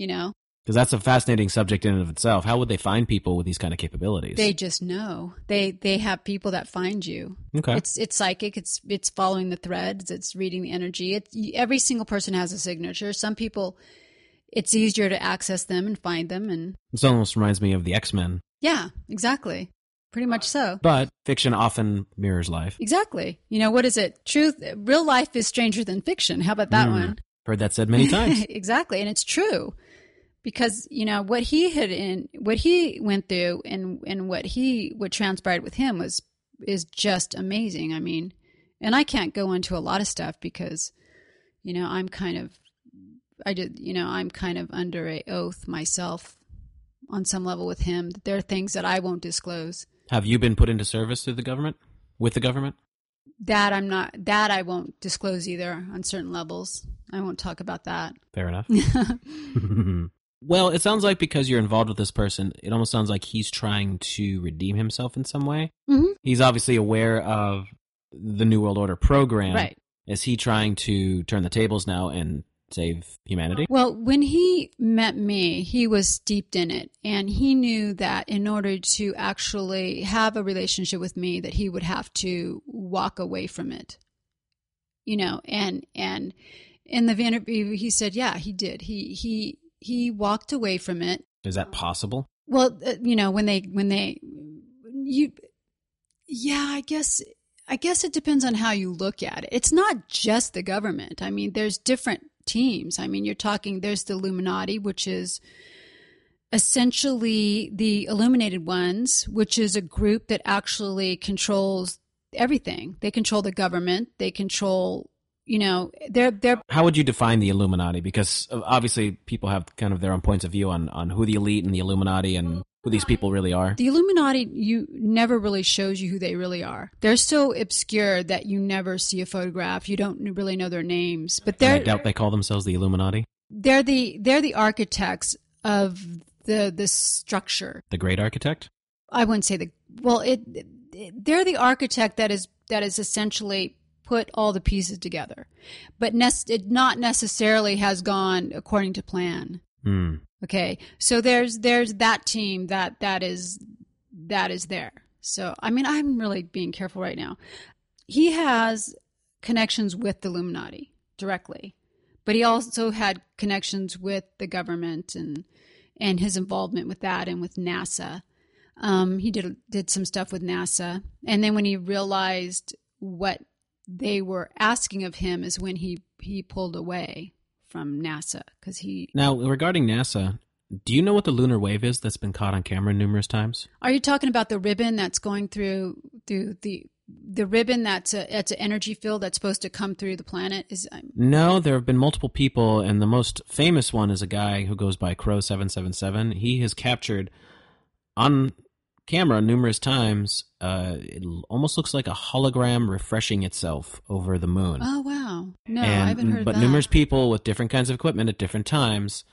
You know, Because that's a fascinating subject in and of itself. How would they find people with these kind of capabilities? they just know. They they have people that find you. okay. It's it's psychic. It's it's following the threads. It's reading the energy. It's every single person has a signature. Some people, it's easier to access them and find them. And This almost reminds me of the X Men, yeah, exactly. Pretty much so. but fiction often mirrors life. Exactly. You know what is it? Truth. Real life is stranger than fiction. How about that Mm. one? Heard that said many times. [LAUGHS] exactly, and it's true because you know what he had in what he went through and and what he what transpired with him was is just amazing. I mean, and I can't go into a lot of stuff because you know I'm kind of I did you know I'm kind of under a oath myself on some level with him. that There are things that I won't disclose. Have you been put into service through the government? With the government? That I'm not that I won't disclose either on certain levels. I won't talk about that. Fair enough. [LAUGHS] [LAUGHS] well, it sounds like because you're involved with this person, it almost sounds like he's trying to redeem himself in some way. Mhm. He's obviously aware of the New World Order program. Right. Is he trying to turn the tables now and save humanity? Well, when he met me, he was steeped in it and he knew that in order to actually have a relationship with me that he would have to walk away from it. You know, and and in the interview he said, yeah, he did. He he he walked away from it. Is that possible? Well, uh, you know, when they when they you yeah, I guess I guess it depends on how you look at it. It's not just the government. I mean, there's different teams. I mean, you're talking there's the Illuminati, which is essentially the illuminated ones, which is a group that actually controls everything. They control the government, they control, you know, they're they're How would you define the Illuminati? Because uh, obviously people have kind of their own points of view on, on who the elite and the Illuminati and who these people really are. The Illuminati, you never really shows you who they really are. They're so obscure that you never see a photograph. You don't really know their names, but And I they're doubt they call themselves the Illuminati, they're the they're the architects of the the structure. the great architect. I wouldn't say the well. It, it they're the architect that is that is essentially put all the pieces together, but nec- it not necessarily has gone according to plan. Hmm. Okay, so there's there's that team that that is that is there. So I mean, I'm really being careful right now. He has connections with the Illuminati directly, but he also had connections with the government and and his involvement with that and with NASA. Um, he did did some stuff with NASA, and then when he realized what they were asking of him, is when he he pulled away from NASA because he Now, regarding NASA, do you know what the lunar wave is that's been caught on camera numerous times? Are you talking about the ribbon that's going through through the the ribbon that's a it's an energy field that's supposed to come through the planet? Is um, No, there have been multiple people, and the most famous one is a guy who goes by Crow Seven Seven Seven. He has captured on camera numerous times. Uh, it almost looks like a hologram refreshing itself over the moon. oh wow no and, I haven't heard but that. numerous people with different kinds of equipment at different times.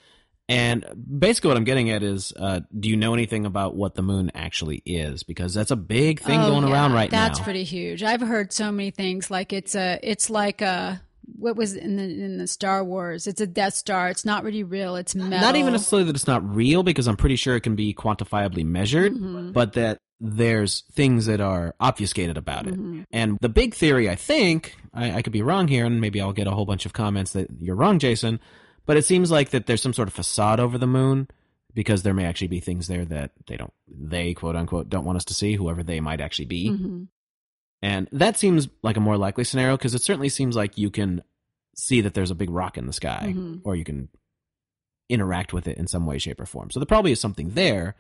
And basically, what I'm getting at is, uh, do you know anything about what the moon actually is? Because that's a big thing Oh, going yeah, around right That's now. That's pretty huge. I've heard so many things like it's a it's like a what was in the in the Star Wars? It's a Death Star. It's not really real. It's metal. Not even necessarily that it's not real, because I'm pretty sure it can be quantifiably measured, Mm-hmm. but that there's things that are obfuscated about it. Mm-hmm. And the big theory, I think, I, I could be wrong here, and maybe I'll get a whole bunch of comments that you're wrong, Jason, but it seems like that there's some sort of facade over the moon because there may actually be things there that they don't, they quote unquote, don't want us to see, whoever they might actually be. Mhm. And that seems like a more likely scenario because it certainly seems like you can see that there's a big rock in the sky Mhm. or you can interact with it in some way, shape, or form. So there probably is something there,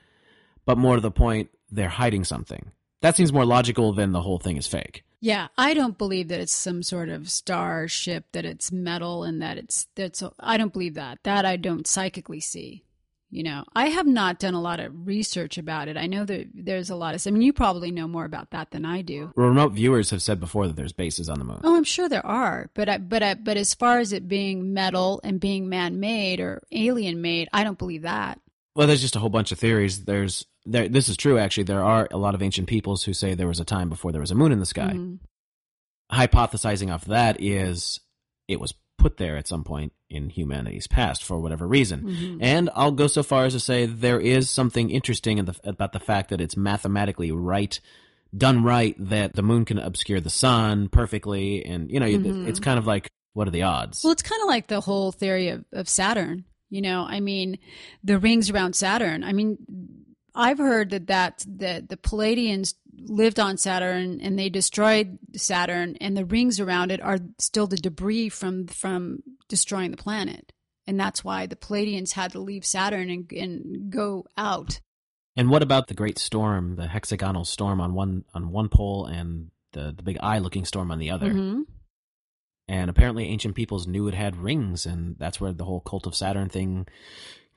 but more to the point, they're hiding something. That seems more logical than the whole thing is fake. Yeah, I don't believe that it's some sort of starship that it's metal and that it's that's I don't believe that. That I don't psychically see. You know, I have not done a lot of research about it. I know that there's a lot of I mean you probably know more about that than I do. Remote viewers have said before that there's bases on the moon. Oh, I'm sure there are, but I, but I, but as far as it being metal and being man-made or alien-made, I don't believe that. Well, there's just a whole bunch of theories. There's there. This is true, actually. There are a lot of ancient peoples who say there was a time before there was a moon in the sky. Mhm. hypothesizing off that is it was put there at some point in humanity's past for whatever reason. Mhm. And I'll go so far as to say there is something interesting in the, about the fact that it's mathematically right, done right, that the moon can obscure the sun perfectly. And, you know, Mhm. it's kind of like, what are the odds? Well, it's kind of like the whole theory of, of Saturn. You know, I mean, the rings around Saturn. I mean, I've heard that that the the Pleiadians lived on Saturn and they destroyed Saturn and the rings around it are still the debris from from destroying the planet. And that's why the Pleiadians had to leave Saturn and, and go out. And what about the great storm, the hexagonal storm on one on one pole and the, the big eye looking storm on the other? Mhm. And apparently ancient peoples knew it had rings and that's where the whole cult of Saturn thing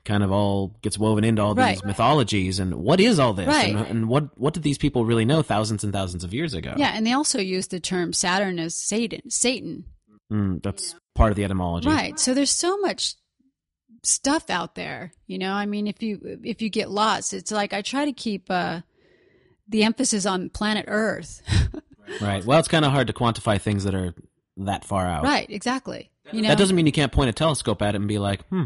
kind of all gets woven into all Right. these mythologies and what is all this Right. and, and what what did these people really know thousands and thousands of years ago Yeah, and they also use the term Saturn as Satan. Satan. mm, that's part of the etymology Right. So there's so much stuff out there, you know. I mean, if you if you get lost, it's like I try to keep uh the emphasis on planet Earth. [LAUGHS] right well it's kind of hard to quantify things that are that far out right, exactly. You know. that doesn't mean you can't point a telescope at it and be like hmm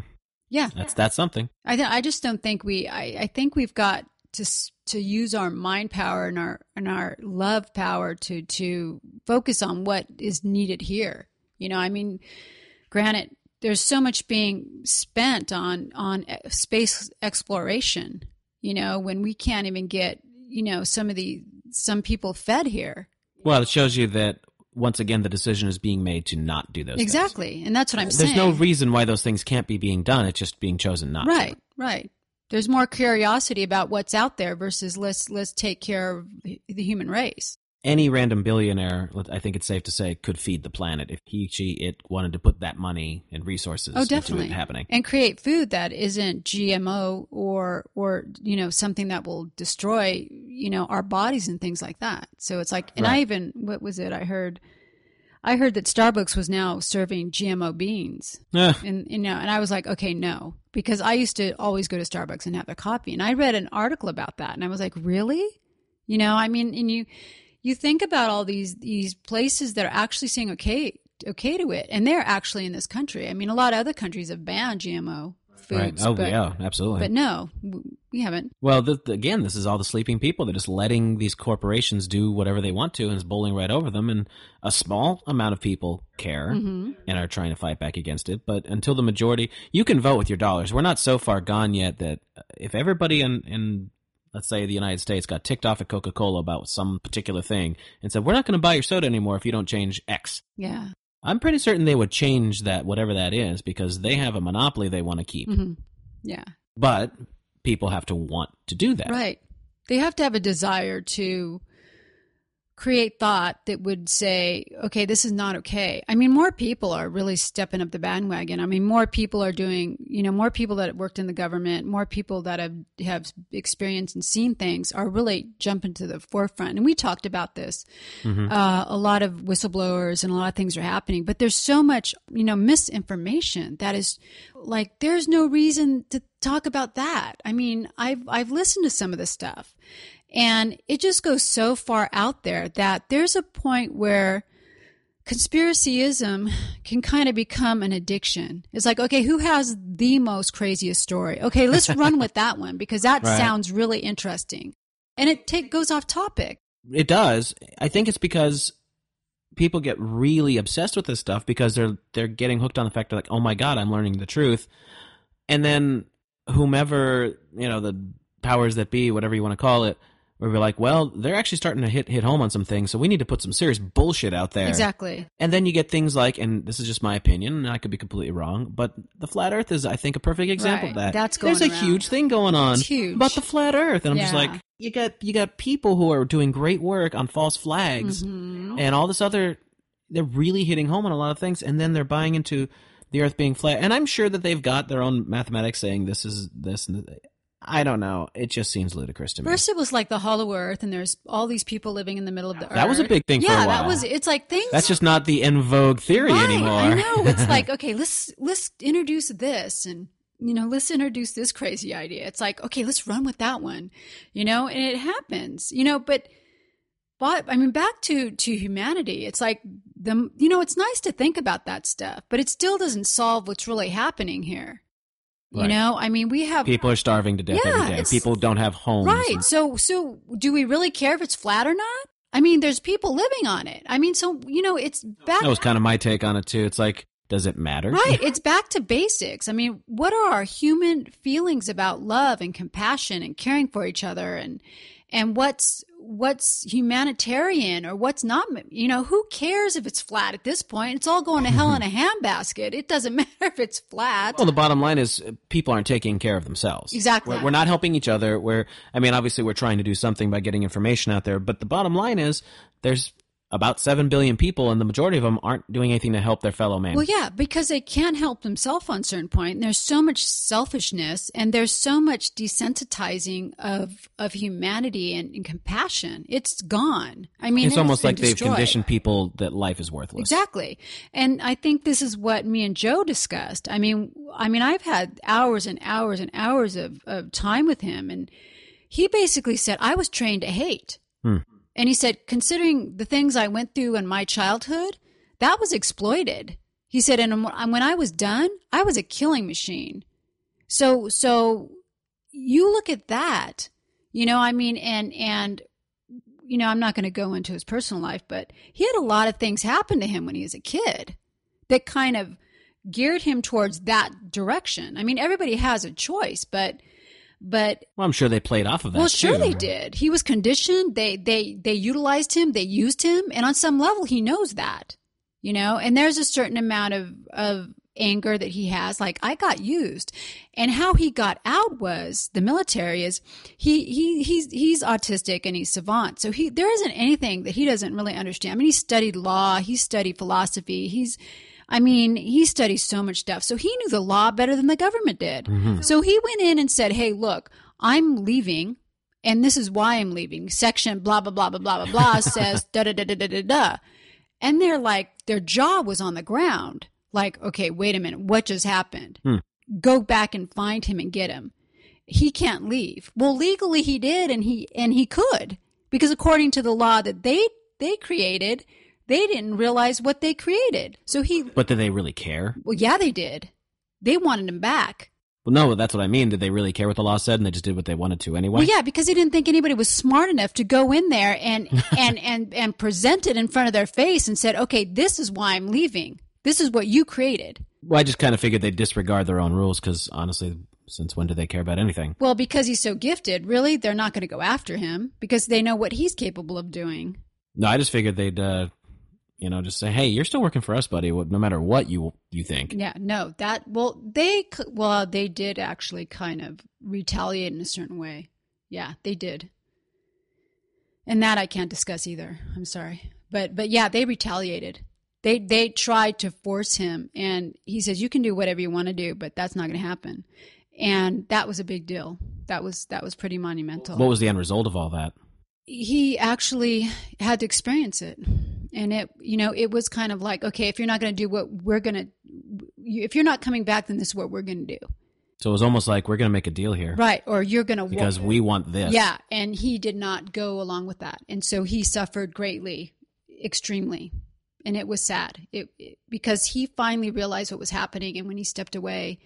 yeah. that's that's something I th- I just don't think we I, I think we've got to to use our mind power and our and our love power to to focus on what is needed here. You know, I mean, granted, there's so much being spent on on e- space exploration. You know, when we can't even get you know some of the some people fed here. well it shows you that once again the decision is being made to not do those things. Exactly, and that's what I'm there's saying. There's no reason why those things can't be being done it's just being chosen not to. right, right. There's more curiosity about what's out there versus let's let's take care of the human race. Any random billionaire, I think it's safe to say, could feed the planet if he, she, it wanted to put that money and resources Oh, into definitely it happening. and create food that isn't GMO or or you know something that will destroy you know our bodies and things like that. So it's like, and I even what was it? I heard, I heard that Starbucks was now serving GMO beans, Eh, and you know, and I was like, okay, no, because I used to always go to Starbucks and have their coffee, and I read an article about that, and I was like, really? You know, I mean, and you you think about all these these places that are actually saying okay okay to it, and they're actually in this country. I mean, a lot of other countries have banned GMO Foods, right. Oh, but, yeah, absolutely. but no, we haven't. well, th- th- again, this is all the sleeping people. They're just letting these corporations do whatever they want to and it's bowling right over them. And a small amount of people care hmm and are trying to fight back against it. But until the majority, you can vote with your dollars. We're not so far gone yet that if everybody in, in let's say the United States got ticked off at Coca Cola about some particular thing and said, we're not going to buy your soda anymore if you don't change X. Yeah. I'm pretty certain they would change that, whatever that is, because they have a monopoly they want to keep. hmm Yeah. But people have to want to do that. Right. They have to have a desire to create thought that would say, okay, this is not okay. I mean, more people are really stepping up the bandwagon. I mean, more people are doing, you know, more people that worked in the government, more people that have, have experienced and seen things are really jumping to the forefront. And we talked about this. Mhm. Uh, a lot of whistleblowers and a lot of things are happening, but there's so much, you know, misinformation that is like, there's no reason to talk about that. I mean, I've, I've listened to some of this stuff and it just goes so far out there that there's a point where conspiracyism can kind of become an addiction. It's like, okay, who has the most craziest story? Okay, let's [LAUGHS] run with that one because that Right. sounds really interesting. And it take, goes off topic. It does. I think it's because people get really obsessed with this stuff because they're they're getting hooked on the fact that like, oh my god, I'm learning the truth. And then whomever, you know, the powers that be, whatever you want to call it, where we're like, well, they're actually starting to hit hit home on some things, so we need to put some serious bullshit out there. Exactly. And then you get things like, and this is just my opinion, and I could be completely wrong, but the flat Earth is, I think, a perfect example of that. That's going. There's going a huge thing going on It's huge. about the flat Earth, and I'm just like, you got you got people who are doing great work on false flags Mhm. and all this other. They're really hitting home on a lot of things, and then they're buying into the Earth being flat. And I'm sure that they've got their own mathematics saying this is this and I don't know. It just seems ludicrous to me. First, it was like the hollow Earth, and there's all these people living in the middle of the Earth. That was a big thing for a Yeah, that was. It's like things. That's just not the in vogue theory right, anymore. I know. It's [LAUGHS] like okay, let's let's introduce this, and you know, let's introduce this crazy idea. It's like okay, let's run with that one, you know, and it happens, you know, but. But I mean, back to to humanity. It's like the you know, it's nice to think about that stuff, but it still doesn't solve what's really happening here. You know, I mean, we have People are starving to death Yeah, every day. People don't have homes. Right. So so do we really care if it's flat or not? I mean, there's people living on it. I mean, so you know, it's back That was kind of my take on it too. It's like, does it matter? right. [LAUGHS] It's back to basics. I mean, what are our human feelings about love and compassion and caring for each other and and what's what's humanitarian or what's not you know who cares if it's flat at this point it's all going to hell in a [LAUGHS] handbasket it doesn't [LAUGHS] matter if it's flat Well, the bottom line is uh, people aren't taking care of themselves. Exactly. We're, we're not helping each other. We're, I mean, obviously we're trying to do something by getting information out there, but the bottom line is there's about 7 billion people and the majority of them aren't doing anything to help their fellow man. Well, yeah, because they can't help themselves on a certain point. And there's so much selfishness and there's so much desensitizing of of humanity and, and compassion. It's gone. I mean, it's it almost like they've conditioned people that life is worthless. Exactly. And I think this is what me and Joe discussed. I mean, I mean, I've had hours and hours and hours of, of time with him and he basically said, I was trained to hate. Hmm. And he said, considering the things I went through in my childhood, that was exploited. He said, and when I was done, I was a killing machine. So, so you look at that, you know, I mean, and, and, you know, I'm not going to go into his personal life, but he had a lot of things happen to him when he was a kid that kind of geared him towards that direction. I mean, everybody has a choice, but, but Well, I'm sure they played off of that. well, sure too. they did. He was conditioned. They they they utilized him. They used him, and on some level, he knows that. You know, and there's a certain amount of of anger that he has. Like I got used, and how he got out was the military. Is he he he's he's autistic and he's savant. So he there isn't anything that he doesn't really understand. I mean, he studied law. He studied philosophy. He's I mean, he studies so much stuff. So he knew the law better than the government did. So he went in and said, Hey, look, I'm leaving, and this is why I'm leaving. Section blah, blah, blah, blah, blah, blah, blah [LAUGHS] says da, da, da, da, da, da, da. And they're like, their jaw was on the ground. Like, okay, wait a minute. What just happened? Hmm. Go back and find him and get him. He can't leave. Well, legally he did, and he, and he could, because according to the law that they, they created, they didn't realize what they created. So he, But did they really care? well, yeah, they did. They wanted him back. Well, no, that's what I mean. Did they really care what the law said and they just did what they wanted to anyway? Well, yeah, because they didn't think anybody was smart enough to go in there and [LAUGHS] and and and present it in front of their face and said, "Okay, this is why I'm leaving. This is what you created." Well, I just kind of figured they'd disregard their own rules because honestly, since when do they care about anything? Well, because he's so gifted, really, they're not going to go after him because they know what he's capable of doing. No, I just figured they'd, uh, you know, just say, "Hey, you're still working for us, buddy. No matter what you you think." Yeah, no, that well, they well, they did actually kind of retaliate in a certain way. Yeah, they did. And that I can't discuss either. I'm sorry. But but yeah, they retaliated. They they tried to force him and he says you can do whatever you want to do, but that's not going to happen. And that was a big deal. That was that was pretty monumental. What was the end result of all that? he actually had to experience it and it you know it was kind of like okay if you're not going to do what we're going to if you're not coming back then this is what we're going to do. So it was almost like we're going to make a deal here. Right or you're going to because we want this. yeah and he did not go along with that. And so he suffered greatly extremely. And it was sad. It, it- because he finally realized what was happening and when he stepped away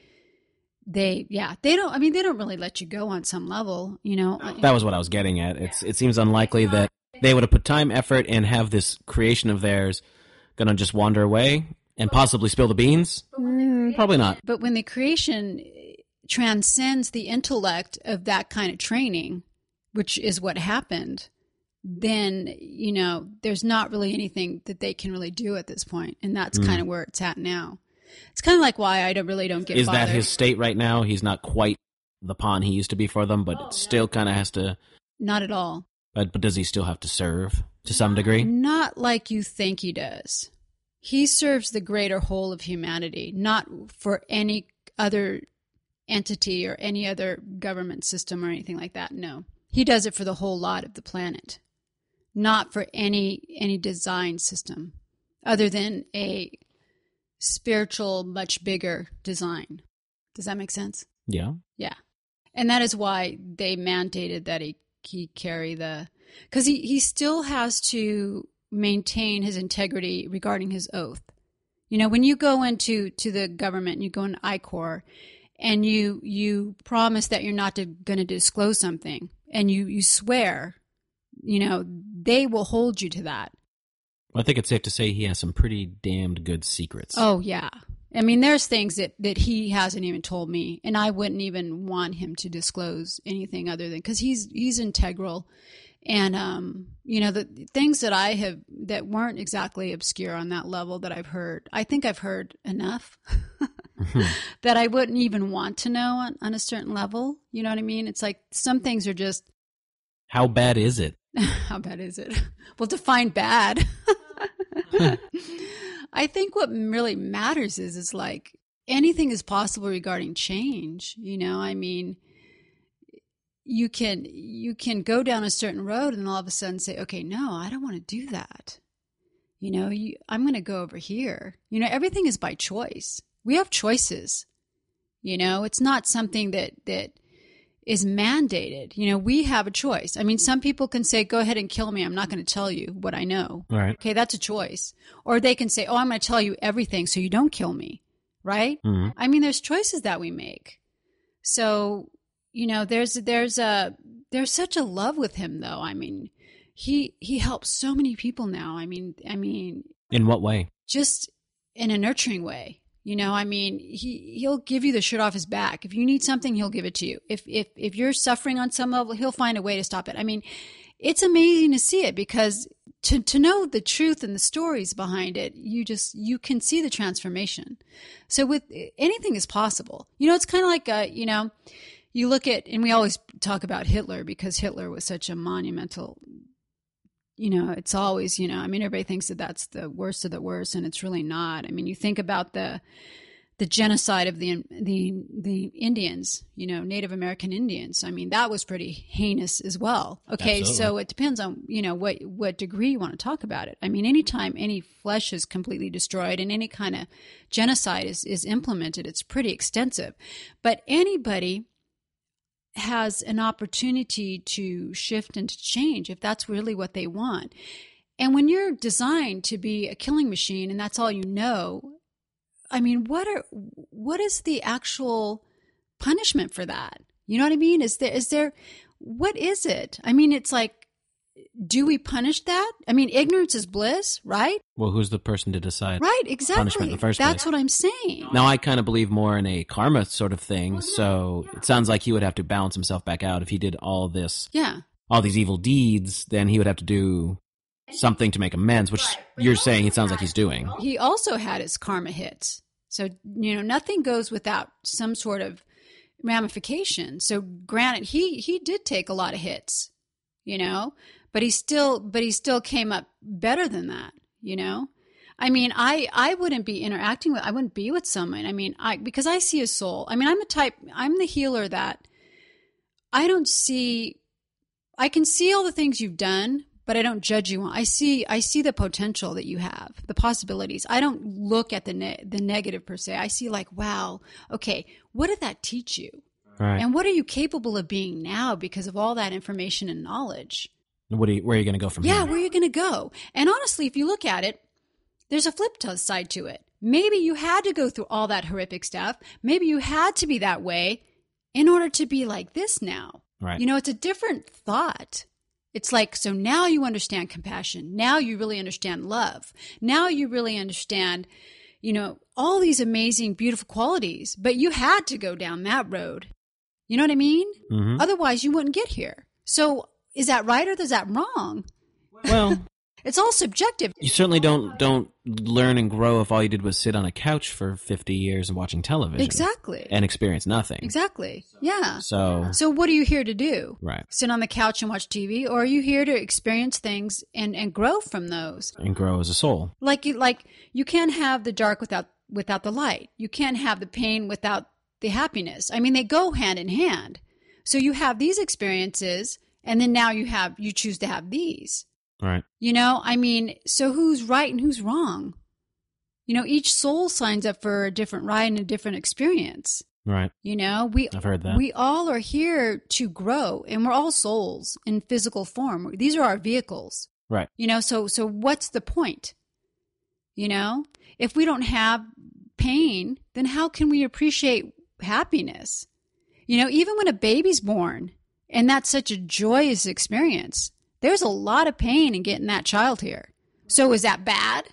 they yeah they don't i mean they don't really let you go on some level you know? That was what I was getting at. It's it seems unlikely that they would have put time, effort, and have this creation of theirs gonna just wander away and possibly spill the beans. Mm, probably not. But when the creation transcends the intellect of that kind of training, which is what happened, then, you know, there's not really anything that they can really do at this point. And that's Hmm. kind of where it's at now. It's kind of like why I don't really don't get Is bothered. that his state right now? He's not quite the pawn he used to be for them, but it still kind of has to. Not at all. But, but does he still have to serve to some degree? Not like you think he does. He serves the greater whole of humanity, not for any other entity or any other government system or anything like that. No. He does it for the whole lot of the planet, not for any any design system other than a spiritual much bigger design. Does that make sense? Yeah. Yeah. And that is why they mandated that he, he carry the, because he, he still has to maintain his integrity regarding his oath. You know, when you go into to the government, and you go into ICOR, and you you promise that you're not going to disclose something, and you you swear, you know, they will hold you to that. I think it's safe to say he has some pretty damned good secrets. Oh yeah, I mean, there's things that, that he hasn't even told me, and I wouldn't even want him to disclose anything other than because he's he's integral, and um, you know the things that I have that weren't exactly obscure on that level that I've heard. I think I've heard enough [LAUGHS] that I wouldn't even want to know on, on a certain level. You know what I mean? It's like some things are just How bad is it? [LAUGHS] how bad is it? Well, define bad. [LAUGHS] I think what really matters is is like anything is possible regarding change. You know, I mean, you can you can go down a certain road and all of a sudden say, okay, no, I don't want to do that. You know, you, I'm going to go over here. You know, everything is by choice. We have choices. You know, it's not something that that is mandated. You know, we have a choice. I mean, some people can say, go ahead and kill me. I'm not going to tell you what I know. Right. Okay, that's a choice. Or they can say, oh, I'm going to tell you everything so you don't kill me. Right? Mhm. I mean, there's choices that we make. So, you know, there's there's a there's such a love with him though. I mean, he he helps so many people now. I mean, I mean, In what way? just in a nurturing way. You know, I mean, he he'll give you the shirt off his back. If you need something, he'll give it to you. If if if you're suffering on some level, he'll find a way to stop it. I mean, it's amazing to see it because to to know the truth and the stories behind it, you just you can see the transformation. So with anything is possible. You know, it's kind of like a, you know, you look at and we always talk about Hitler because Hitler was such a monumental you know, it's always, you know, I mean, everybody thinks that that's the worst of the worst, and it's really not. I mean, you think about the the genocide of the the the Indians, you know, Native American Indians. I mean, that was pretty heinous as well. Okay, Absolutely. so it depends on you know what what degree you want to talk about it. I mean, anytime any flesh is completely destroyed and any kind of genocide is is implemented, it's pretty extensive. But anybody has an opportunity to shift and to change if that's really what they want. And when you're designed to be a killing machine and that's all you know, I mean, what are what is the actual punishment for that? You know what I mean? Is there is there what is it? I mean, it's like do we punish that? I mean, ignorance is bliss, right? Well, who's the person to decide? Right, exactly. Punishment in the first That's place. what I'm saying. Now, I kind of believe more in a karma sort of thing, so it sounds like he would have to balance himself back out. If he did all this, Yeah. all these evil deeds, then he would have to do something to make amends, which you're saying it sounds like he's doing. he also had his karma hits. So, you know, nothing goes without some sort of ramification. So, granted, he he did take a lot of hits, you know, but he still but he still came up better than that, you know. I mean, I I wouldn't be interacting with I wouldn't be with someone. I mean, I because I see a soul. I mean, I'm the type I'm the healer that I don't see I can see all the things you've done, but I don't judge you. I see I see the potential that you have, the possibilities. I don't look at the ne- the negative per se. I see like, wow, okay, what did that teach you? Right. And what are you capable of being now because of all that information and knowledge? What are you, where are you going to go from here? Yeah, here? where are you going to go? And honestly, if you look at it, there's a flip to- side to it. Maybe you had to go through all that horrific stuff. Maybe you had to be that way in order to be like this now. Right. You know, it's a different thought. It's like, so now you understand compassion. Now you really understand love. Now you really understand, you know, all these amazing, beautiful qualities, but you had to go down that road. You know what I mean? hmm Otherwise, you wouldn't get here. So, is that right or is that wrong? Well, [LAUGHS] It's all subjective. you certainly don't don't learn and grow if all you did was sit on a couch for 50 years and watching television. Exactly. And experience nothing. Exactly. Yeah. So, So, what are you here to do? right. Sit on the couch and watch TV, or are you here to experience things and and grow from those? And grow as a soul. Like you like you can't have the dark without without the light. You can't have the pain without the happiness. I mean, they go hand in hand. So you have these experiences, and then now you have you choose to have these. Right. You know, I mean, so who's right and who's wrong? You know, each soul signs up for a different ride and a different experience. Right. You know, we I've heard that. we all are here to grow, and we're all souls in physical form. These are our vehicles. Right. You know, so so what's the point? You know, if we don't have pain, then how can we appreciate happiness? You know, even when a baby's born, and that's such a joyous experience, there's a lot of pain in getting that child here. So is that bad?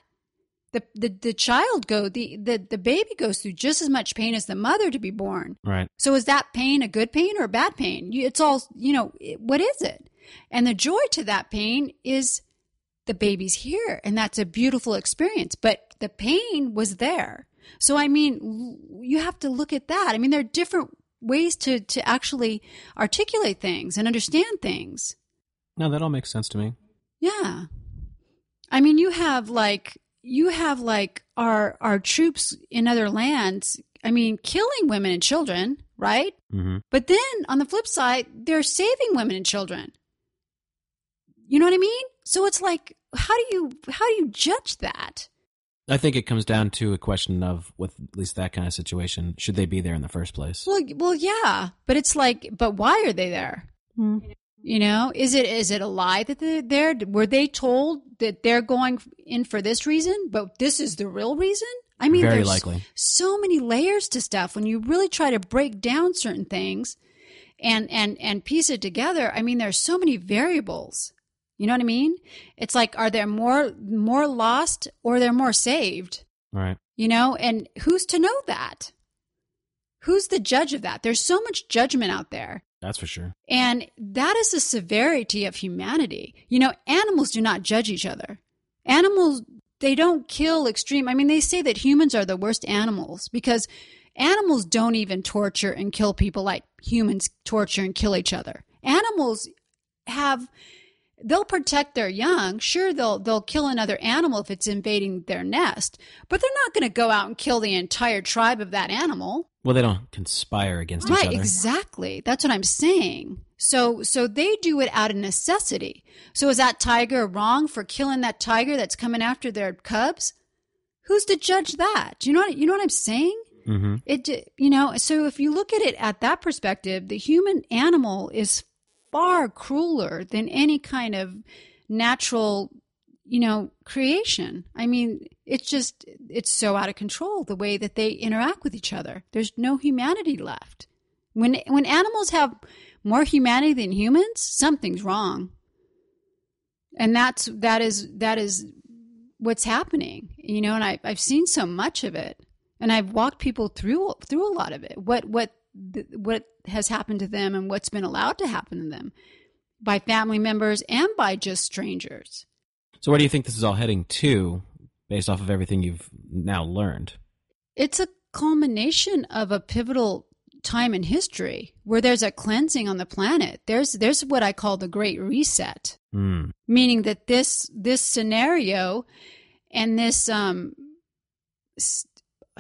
The, the the child go the, the the baby goes through just as much pain as the mother to be born. Right. So is that pain a good pain or a bad pain? It's all, you know, it- what is it? And the joy to that pain is the baby's here and that's a beautiful experience, but the pain was there. So I mean, you have to look at that. I mean, there are different ways to to actually articulate things and understand things. No, that all makes sense to me. Yeah. I mean, you have like you have like our our troops in other lands, I mean, killing women and children, right? hmm But then on the flip side, they're saving women and children. You know what I mean? So it's like how do you how do you judge that? I think it comes down to a question of, with at least that kind of situation, should they be there in the first place? Well, well, yeah, but it's like, but why are they there? Hmm. You know, is it is it a lie that they're there? Were they told that they're going in for this reason, but this is the real reason? I mean, Very there's likely. so many layers to stuff when you really try to break down certain things and and and piece it together. I mean, there's so many variables. You know what I mean? It's like, are there more more lost or they're more saved? Right. You know, and who's to know that? Who's the judge of that? There's so much judgment out there. That's for sure. And that is the severity of humanity. You know, animals do not judge each other. Animals, they don't kill extreme. I mean, they say that humans are the worst animals because animals don't even torture and kill people like humans torture and kill each other. Animals have they'll protect their young. Sure, they'll they'll kill another animal if it's invading their nest, but they're not going to go out and kill the entire tribe of that animal. Well, they don't conspire against Right, each other. Right, exactly. That's what I'm saying. So so they do it out of necessity. So is that tiger wrong for killing that tiger that's coming after their cubs? Who's to judge that? You know what you know what I'm saying? hmm It you know, so if you look at it at that perspective, the human animal is far crueler than any kind of natural you know creation. I mean it's just it's so out of control the way that they interact with each other. There's no humanity left. When when animals have more humanity than humans something's wrong. And that's that is that is what's happening you know and I, i've seen so much of it. And i've walked people through through a lot of it. What what th- what has happened to them and what's been allowed to happen to them by family members and by just strangers So, where do you think this is all heading to, based off of everything you've now learned? it's a culmination of a pivotal time in history where there's a cleansing on the planet there's there's what i call the great reset Mm. meaning that this this scenario and this um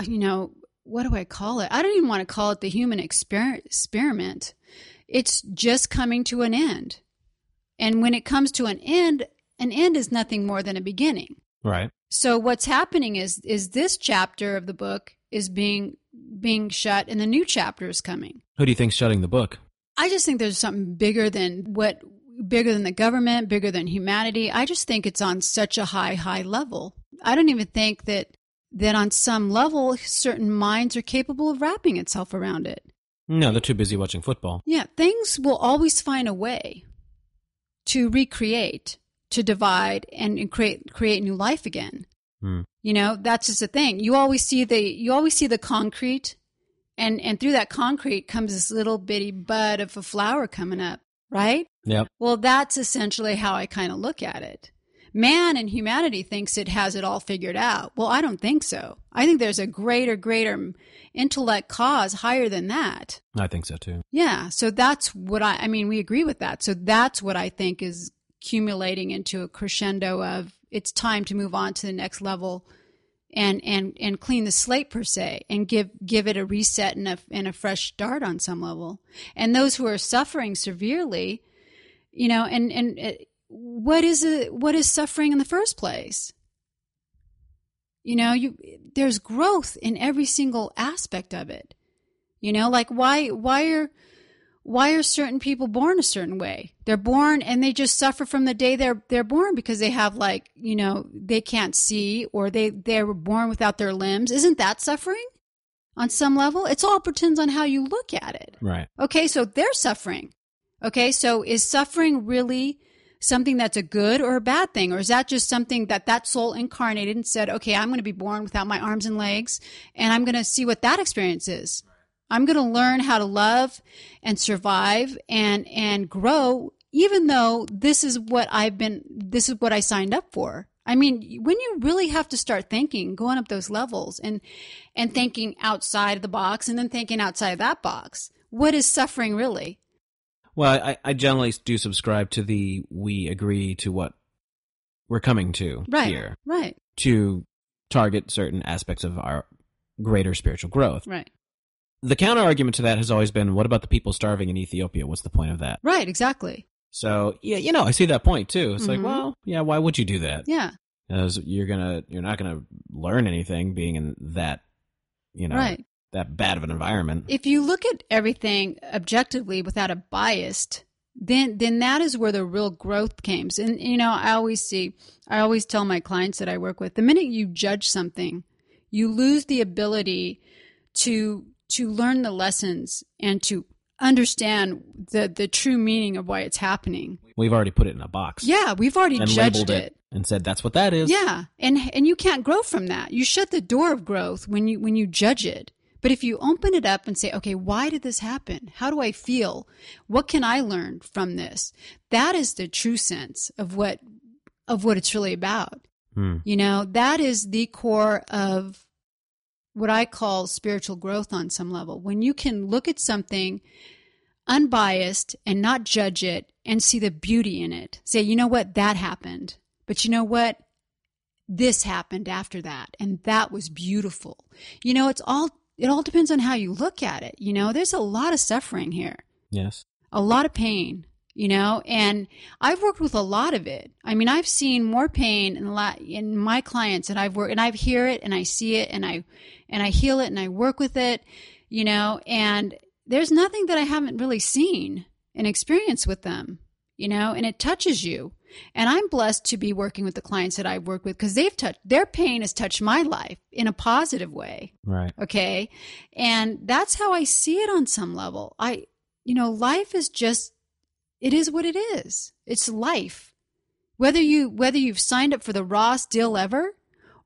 you know what do i call it i don't even want to call it the human exper- experiment it's just coming to an end and when it comes to an end an end is nothing more than a beginning Right. so what's happening is is this chapter of the book is being being shut and the new chapter is coming Who do you think's shutting the book? I just think there's something bigger than what bigger than the government, bigger than humanity. I just think it's on such a high high level. I don't even think that that on some level certain minds are capable of wrapping itself around it. No, they're too busy watching football. Yeah, things will always find a way to recreate, to divide and create create new life again. Hmm. You know, that's just the thing. You always see the you always see the concrete and and through that concrete comes this little bitty bud of a flower coming up, right? Yep. Well, that's essentially how I kind of look at it. Man and humanity thinks it has it all figured out. Well, I don't think so. I think there's a greater, greater intellect cause higher than that. I think so too. Yeah. So that's what I, I mean, we agree with that. So that's what I think is accumulating into a crescendo of it's time to move on to the next level and, and, and clean the slate per se and give, give it a reset and a, and a fresh start on some level. And those who are suffering severely, you know, and, and uh, what is it, what is suffering in the first place? You know, you, there's growth in every single aspect of it. You know, like why why are why are certain people born a certain way? They're born and they just suffer from the day they're they're born because they have like, you know, they can't see or they they were born without their limbs. Isn't that suffering? On some level, it's all pretends on how you look at it. Right. Okay, so they're suffering. Okay, so is suffering really something that's a good or a bad thing? Or is that just something that that soul incarnated and said, okay, I'm going to be born without my arms and legs and I'm going to see what that experience is. I'm going to learn how to love and survive and, and grow, even though this is what I've been, this is what I signed up for. I mean, when you really have to start thinking, going up those levels and, and thinking outside of the box and then thinking outside of that box, what is suffering really? Well, I, I generally do subscribe to the we agree to what we're coming to Right. here Right. to target certain aspects of our greater spiritual growth. Right. The counter argument to that has always been what about the people starving in Ethiopia? What's the point of that? Right. Exactly. So, yeah, you know, I see that point too. It's like, Mhm. well, yeah, why would you do that? Yeah. Because you're gonna, you're not gonna learn anything being in that, you know, Right. That bad of an environment. If you look at everything objectively without a bias, then then that is where the real growth comes. And you know, I always see, I always tell my clients that I work with, the minute you judge something, you lose the ability to to learn the lessons and to understand the the true meaning of why it's happening. We've already put it in a box. Yeah, we've already judged it. it. and said that's what that is. Yeah, and and you can't grow from that. You shut the door of growth when you when you judge it. But if you open it up and say, okay, why did this happen? How do I feel? What can I learn from this? That is the true sense of what of what it's really about. Hmm. You know, that is the core of what I call spiritual growth on some level. When you can look at something unbiased and not judge it and see the beauty in it. Say, you know what, that happened. But you know what? This happened after that. And that was beautiful. You know, it's all, it all depends on how you look at it. You know, there's a lot of suffering here Yes. a lot of pain, you know, and I've worked with a lot of it. I mean, I've seen more pain in a lot in my clients that I've worked and I hear it and I see it and I and I heal it and I work with it, you know, and there's nothing that I haven't really seen and experienced with them, you know, and it touches you. And I'm blessed to be working with the clients that I've worked with because they've touched their pain has touched my life in a positive way. Right. okay? And that's how i see it on some level. I you know life is just it is what it is. It's life. Whether you whether you've signed up for the rawest deal ever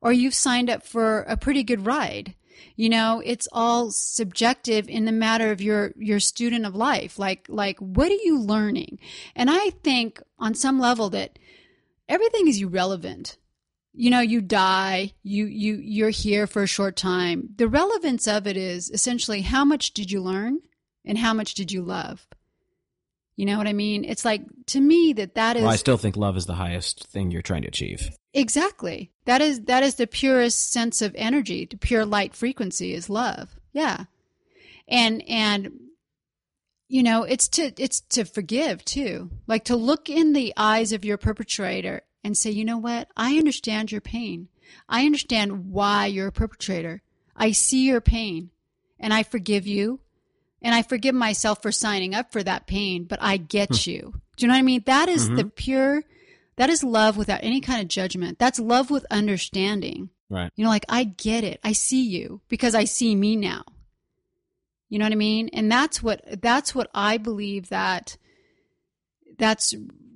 or you've signed up for a pretty good ride you know it's all subjective in the matter of your your student of life. Like like what are you learning? And i think on some level that everything is irrelevant. You know you die you you you're here for a short time. The relevance of it is essentially how much did you learn and how much did you love? You know what i mean? It's like to me that that is Well, I still think love is the highest thing you're trying to achieve. exactly. That is that is the purest sense of energy. The pure light frequency is love. Yeah. And and you know it's to it's to forgive too. Like to look in the eyes of your perpetrator and say you know what? I understand your pain. I understand why you're a perpetrator. I see your pain and i forgive you. And i forgive myself for signing up for that pain but i get hmm. you. Do you know what i mean? That is the mm-hmm. pure that is love without any kind of judgment. That's love with understanding. Right. you know, like I get it. I see you because I see me now. You know what I mean? And that's what that's what I believe that that's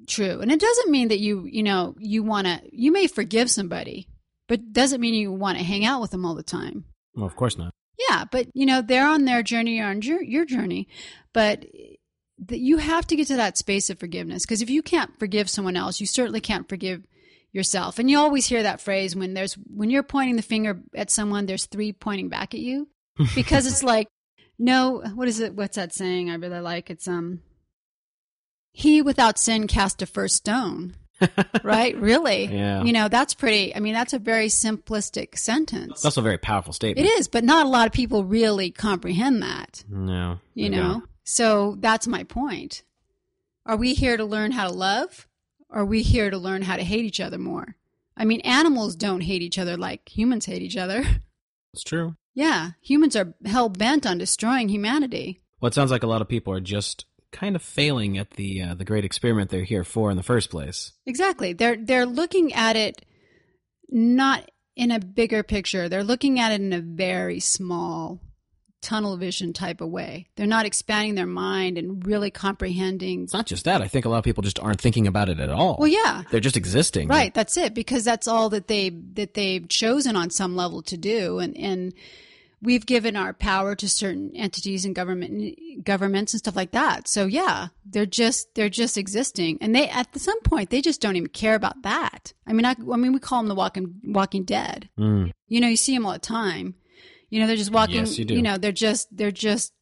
true. And it doesn't mean that you, you know, you want to you may forgive somebody, but doesn't mean you want to hang out with them all the time. Well, of course not. Yeah, but you know, they're on their journey, you're on your, your journey, but that you have to get to that space of forgiveness because if you can't forgive someone else, you certainly can't forgive yourself. And you always hear that phrase when there's when you're pointing the finger at someone, there's three pointing back at you [LAUGHS] because it's like no, what is it? What's that saying? I really like it's um he without sin cast a first stone. [LAUGHS] right? Really? Yeah. You know, that's pretty I mean, that's a very simplistic sentence. That's a very powerful statement. It is, but not a lot of people really comprehend that, No. you know? don't. So that's my point. Are we here to learn how to love? Are we here to learn how to hate each other more? I mean, animals don't hate each other like humans hate each other. [LAUGHS] It's true. Yeah, humans are hell bent on destroying humanity. Well, it sounds like a lot of people are just kind of failing at the uh, the great experiment they're here for in the first place. Exactly. They're they're looking at it not in a bigger picture. They're looking at it in a very small tunnel vision type of way. They're not expanding their mind and really comprehending. It's not just that. I think a lot of people just aren't thinking about it at all. Well, yeah. They're just existing. Right, that's it because that's all that they that they've chosen on some level to do and and we've given our power to certain entities and government governments and stuff like that. So yeah, they're just they're just existing, and they at some point they just don't even care about that. I mean, I, I mean, we call them the Walking Walking Dead. Mm. You know, you see them all the time. You know, they're just walking. Yes, you do. know, they're just they're just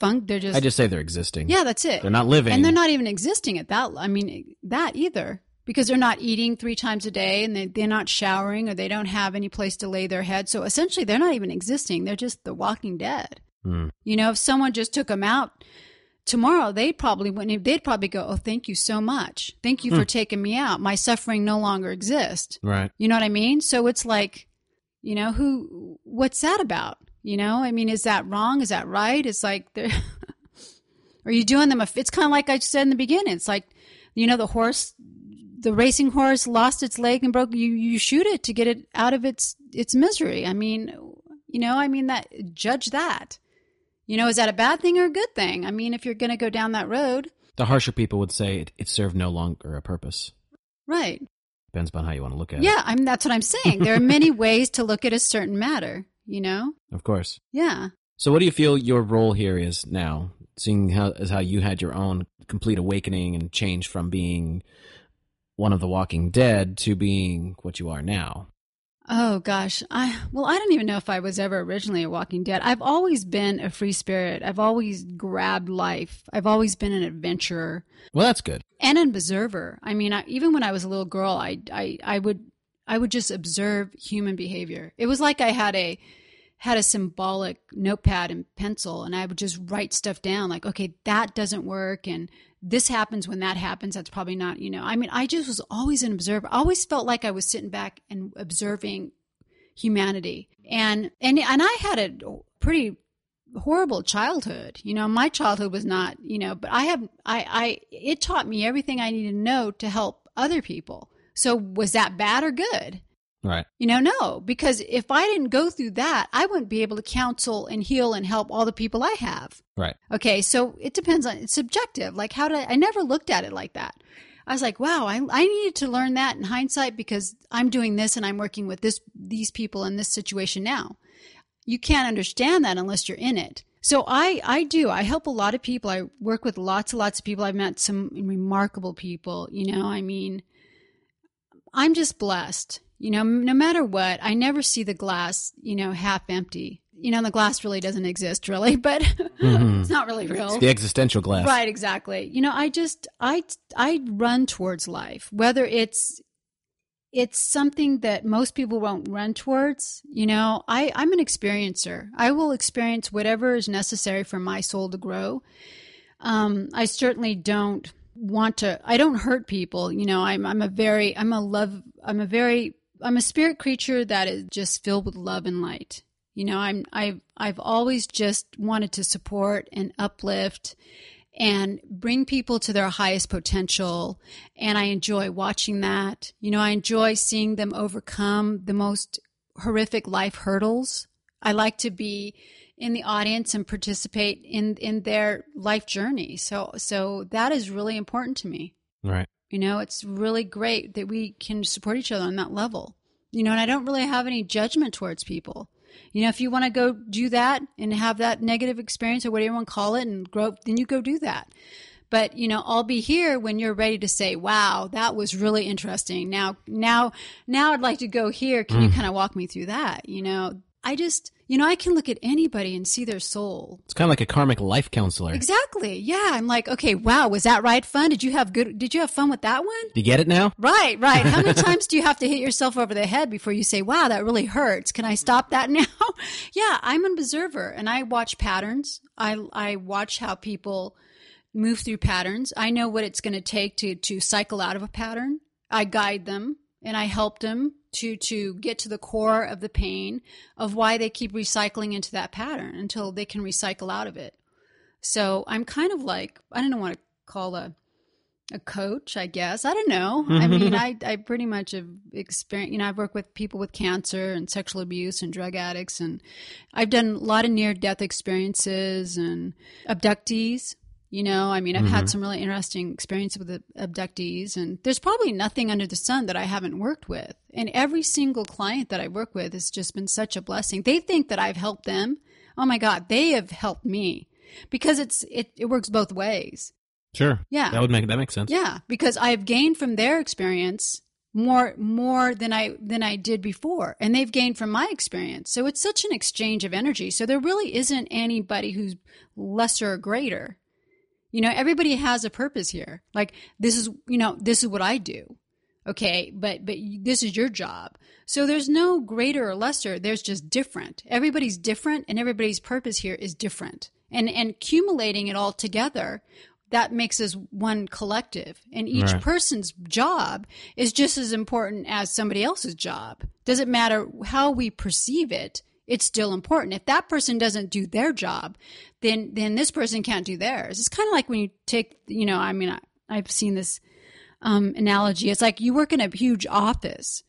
funk. They're just I just say they're existing. yeah, that's it. They're not living. and they're not even existing at that. I mean, that either because they're not eating three times a day and they, they're not showering or they don't have any place to lay their head. So essentially, they're not even existing. They're just the Walking Dead. Mm. You know, if someone just took them out tomorrow, they probably wouldn't. They'd probably go, "Oh, thank you so much. Thank you Hmm. for taking me out. My suffering no longer exists." Right. You know what I mean? So it's like, you know, who? What's that about? You know, I mean, is that wrong? Is that right? It's like, [LAUGHS] are you doing them? A, it's kind of like I said in the beginning. It's like, you know, the horse, the racing horse lost its leg and broke. You you shoot it to get it out of its its misery. I mean, you know, I mean that. Judge that. You know, is that a bad thing or a good thing? I mean, if you're going to go down that road, The harsher people would say it, it served no longer a purpose. right? Depends upon how you want to look at it. Yeah, I mean that's what I'm saying. There are [LAUGHS] many ways to look at a certain matter. You know, Of course. yeah. So, what do you feel your role here is now, seeing how as how you had your own complete awakening and change from being one of the Walking Dead to being what you are now? Oh gosh, I well, I don't even know if I was ever originally a Walking Dead. I've always been a free spirit. I've always grabbed life. I've always been an adventurer Well, that's good. and an observer. I mean, I, even when I was a little girl, I, I I would I would just observe human behavior. It was like I had a had a symbolic notepad and pencil, and I would just write stuff down. Like, okay, that doesn't work, and this happens when that happens. That's probably not, you know. I mean, I just was always an observer. I always felt like I was sitting back and observing humanity, and and and I had a pretty horrible childhood. You know, my childhood was not, you know, but I have, I, I, it taught me everything I needed to know to help other people. So was that bad or good? Right. You know, no, because if I didn't go through that, I wouldn't be able to counsel and heal and help all the people I have. Right. Okay. So it depends on, it's subjective. Like how did I, I never looked at it like that. I was like, wow, I, I needed to learn that in hindsight because I'm doing this and I'm working with this, these people in this situation now you can't understand that unless you're in it. So I, I do. I help a lot of people. I work with lots and lots of people. I've met some remarkable people. You know, I mean, I'm just blessed. You know, no matter what, I never see the glass, you know, half empty. You know, the glass really doesn't exist, really, [LAUGHS] but Mhm. it's not really real. It's the existential glass. Right, exactly. You know, I just I I run towards life, whether it's it's something that most people won't run towards. You know, I I'm an experiencer. I will experience whatever is necessary for my soul to grow. Um, I certainly don't want to. I don't hurt people. You know, I'm I'm a very I'm a love. I'm a very I'm a spirit creature that is just filled with love and light. You know, I'm I've I've always just wanted to support and uplift and bring people to their highest potential and I enjoy watching that. You know, I enjoy seeing them overcome the most horrific life hurdles. I like to be in the audience and participate in in their life journey. So so that is really important to me. Right. You know, it's really great that we can support each other on that level. You know, and I don't really have any judgment towards people. You know, if you want to go do that and have that negative experience or whatever you want to call it and grow, then you go do that. But, you know, I'll be here when you're ready to say, wow, that was really interesting. Now, now, now I'd like to go here. Can you mm. kind of walk me through that? You know, I just, you know, I can look at anybody and see their soul. It's kind of like a karmic life counselor. Exactly. Yeah. I'm like, okay, wow, was that ride fun? Did you have good, did you have fun with that one? Do you get it now? Right, right. How many [LAUGHS] times do you have to hit yourself over the head before you say, wow, that really hurts? Can I stop that now? [LAUGHS] yeah, I'm an observer and I watch patterns. I, I watch how people move through patterns. I know what it's going to take to, to cycle out of a pattern. I guide them and I helped them to, to get to the core of the pain of why they keep recycling into that pattern until they can recycle out of it. So I'm kind of like, I don't know what to call a, a coach, I guess. I don't know. I [LAUGHS] mean, I, I pretty much have experienced, you know, I've worked with people with cancer and sexual abuse and drug addicts, and I've done a lot of near death experiences and abductees. You know, I mean, I've had mm-hmm. some really interesting experience with the abductees, and there's probably nothing under the sun that I haven't worked with. And every single client that I work with has just been such a blessing. They think that I've helped them. Oh my God, they have helped me because it's it, it works both ways. Sure. Yeah. That would make that makes sense. Yeah, because I've gained from their experience more more than I than I did before, and they've gained from my experience. So it's such an exchange of energy. So there really isn't anybody who's lesser or greater. You know, everybody has a purpose here. Like this is, you know, this is what I do. Okay, but but this is your job. So there's no greater or lesser. There's just different. Everybody's different, and everybody's purpose here is different. And and accumulating it all together, that makes us one collective. And each Right. person's job is just as important as somebody else's job. Doesn't matter how we perceive it. It's still important. If that person doesn't do their job, then then this person can't do theirs. It's kind of like when you take, you know, I mean, I, I've seen this um, analogy. It's like you work in a huge office,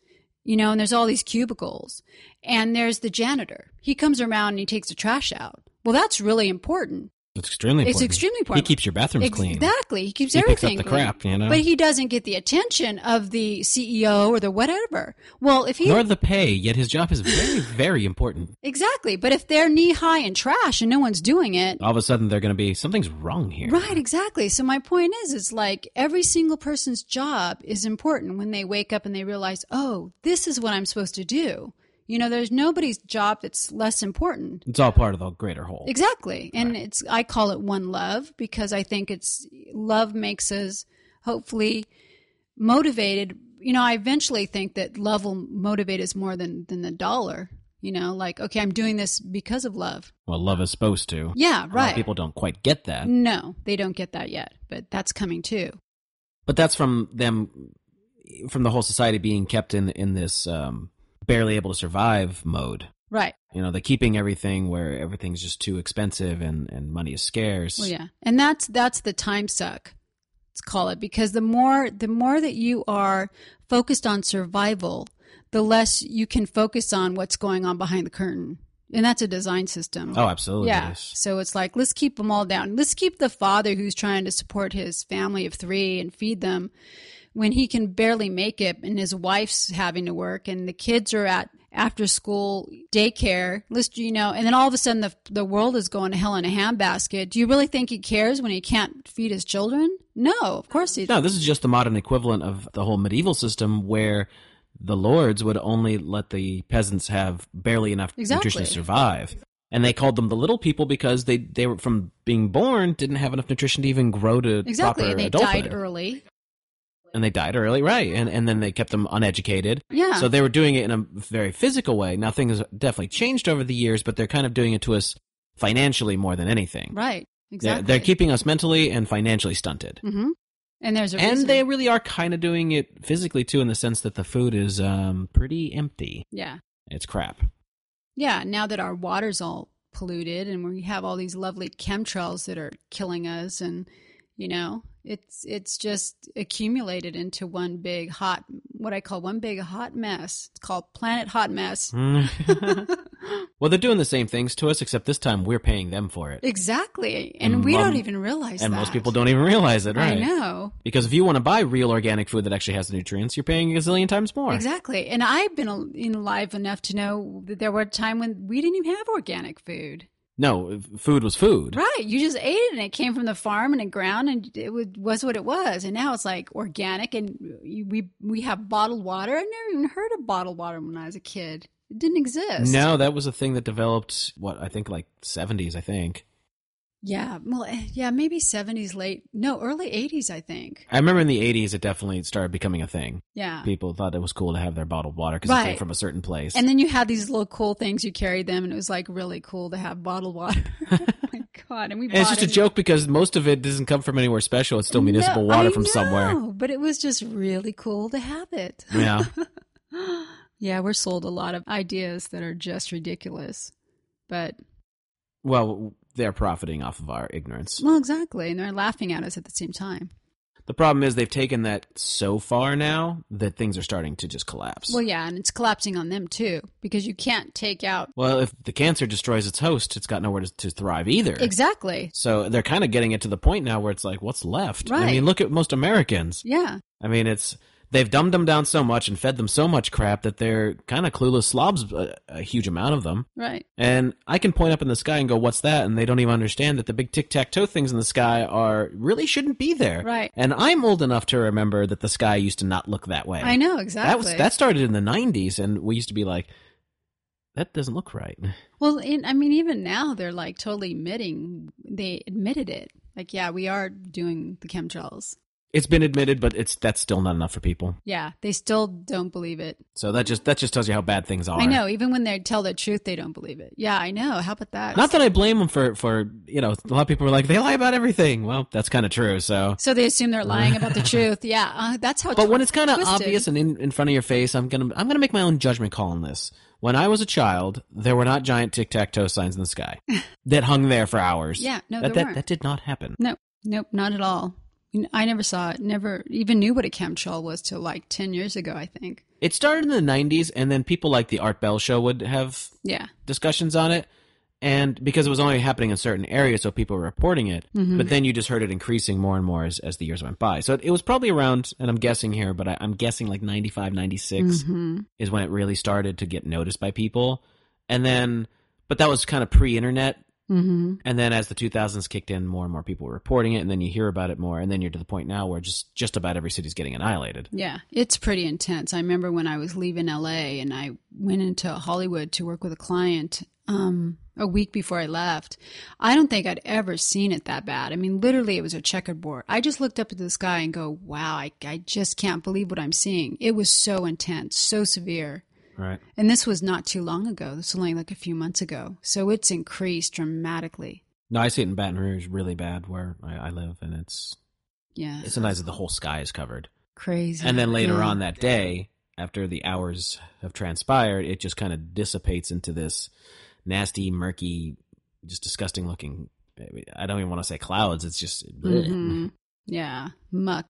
you know, and there's all these cubicles, and there's the janitor. He comes around and he takes the trash out. Well, that's really important. It's extremely important. It's extremely important. He keeps your bathrooms clean. Exactly. He keeps He picks up everything the clean. crap, you know? But he doesn't get the attention of the CEO or the whatever. Well, if he Nor the pay, yet his job is very, very important. exactly, but if they're knee high in trash and no one's doing it, All of a sudden, they're going to be something's wrong here. Right, exactly. So my point is, it's like every single person's job is important when they wake up and they realize, oh, this is what I'm supposed to do. You know, there's nobody's job that's less important. It's all part of the greater whole. Exactly. And it's, I call it one love because I think it's, love makes us hopefully motivated. You know, I eventually think that love will motivate us more than, than the dollar. You know, like, okay, I'm doing this because of love. Well, love is supposed to. Yeah, A lot of right. people don't quite get that. No, they don't get that yet, but that's coming too. But that's from them, from the whole society being kept in in this um, barely able to survive mode. Right. You know, they're keeping everything where everything's just too expensive and, and money is scarce. Well, yeah, and that's that's the time suck. Let's call it because the more the more that you are focused on survival, the less you can focus on what's going on behind the curtain, and that's a design system. Oh, absolutely. yeah. So it's like let's keep them all down. Let's keep the father who's trying to support his family of three and feed them when he can barely make it, and his wife's having to work, and the kids are at after school daycare. Let's you know, and then all of a sudden the the world is going to hell in a handbasket. Do you really think he cares when he can't feed his children? No, of course he. Doesn't. No, this is just the modern equivalent of the whole medieval system where the lords would only let the peasants have barely enough Exactly. nutrition to survive. And they called them the little people because they, they were from being born didn't have enough nutrition to even grow to Exactly, proper and they adulthood. died early. And they died early, right? And and then they kept them uneducated. Yeah. So they were doing it in a very physical way. Now things have definitely changed over the years, but they're kind of doing it to us financially more than anything. Right. They're, Exactly. they're keeping us mentally and financially stunted. hmm And there's a and they really are kind of doing it physically too, in the sense that the food is um, pretty empty. yeah. It's crap. Yeah, now that our water's all polluted and we have all these lovely chemtrails that are killing us and you know, it's it's just accumulated into one big hot what I call one big hot mess. It's called planet hot mess. [LAUGHS] well, they're doing the same things to us, except this time we're paying them for it. Exactly. And, And we don't even realize And that. most people don't even realize it, right? I know. Because if you want to buy real organic food that actually has the nutrients, you're paying a gazillion times more. Exactly. And I've been alive enough to know that there were a time when we didn't even have organic food. No, food was food. Right. You just ate it and it came from the farm and the ground and it was, was what it was. And now it's like organic and we we have bottled water. I never even heard of bottled water when I was a kid. It didn't exist. No, that was a thing that developed, what, I think like 70s, I think. Yeah. Well, eh, yeah, maybe 70s late. No, early 80s, I think. I remember in the 80s it definitely started becoming a thing. Yeah. People thought it was cool to have their bottled water because it came from a certain place. And then you had these little cool things you carried them and it was like really cool to have bottled water. oh [LAUGHS] [LAUGHS] my god. And we And it's bought just a joke because most of it doesn't come from anywhere special. It's still municipal No, water I from somewhere. But it was just really cool to have it. Yeah. [LAUGHS] Yeah, we're sold a lot of ideas that are just ridiculous. But, Well, they're profiting off of our ignorance. well, exactly. And they're laughing at us at the same time. The problem is they've taken that so far now that things are starting to just collapse. Well, yeah, and it's collapsing on them too because you can't take out Well, if the cancer destroys its host, it's got nowhere to, to thrive either. exactly. So they're kind of getting it to the point now where it's like, what's left? Right. I mean, look at most Americans. Yeah, I mean, it's they've dumbed them down so much and fed them so much crap that they're kind of clueless slobs, a, a huge amount of them. right. And I can point up in the sky and go, "What's that?" And they don't even understand that the big tic tac toe things in the sky are really shouldn't be there. Right. And I'm old enough to remember that the sky used to not look that way. I know exactly That was that started in the '90s, and we used to be like, "That doesn't look right." Well, in, I mean, even now they're like totally admitting they admitted it. Like, yeah, we are doing the chemtrails. It's been admitted, but it's that's still not enough for people. Yeah, they still don't believe it. So that just that just tells you how bad things are. I know. Even when they tell the truth, they don't believe it. Yeah, I know. How about that? Not that I blame them for for you know a lot of people are like they lie about everything. Well, that's kind of true. So, so they assume they're lying about the [LAUGHS] truth. Yeah, uh, that's how. but when it's kind of obvious and in, in front of your face, I'm gonna I'm gonna make my own judgment call on this. When I was a child, there were not giant tic tac toe signs in the sky [LAUGHS] that hung there for hours. Yeah, no, that that, that did not happen. No, nope, not at all. I never saw it. Never even knew what a chemtrail was till like ten years ago. I think. It started in the '90s, and then people like the Art Bell Show would have Yeah. discussions on it. And because it was only happening in certain areas, so people were reporting it. Mm-hmm. But then you just heard it increasing more and more as, as the years went by. So it, it was probably around, and I'm guessing here, but I, I'm guessing like 95, 96 Mm-hmm. is when it really started to get noticed by people. And then, but that was kind of pre internet. Mm-hmm. And then as the 2000s kicked in, more and more people were reporting it. And then you hear about it more. And then you're to the point now where just, just about every city's getting annihilated. Yeah, it's pretty intense. I remember when I was leaving LA and I went into Hollywood to work with a client um, a week before I left. I don't think I'd ever seen it that bad. I mean, literally, it was a checkerboard. I just looked up at the sky and go, wow, I, I just can't believe what I'm seeing. It was so intense, so severe. Right. And this was not too long ago. This was only like a few months ago. So it's increased dramatically. No, I see it in Baton Rouge really bad where I, I live. And it's, Yeah. it's sometimes the whole sky is covered. crazy. And then later Yeah. on that day, after the hours have transpired, it just kind of dissipates into this nasty, murky, just disgusting looking. I don't even want to say clouds. It's just, Mhm. Yeah. Muck.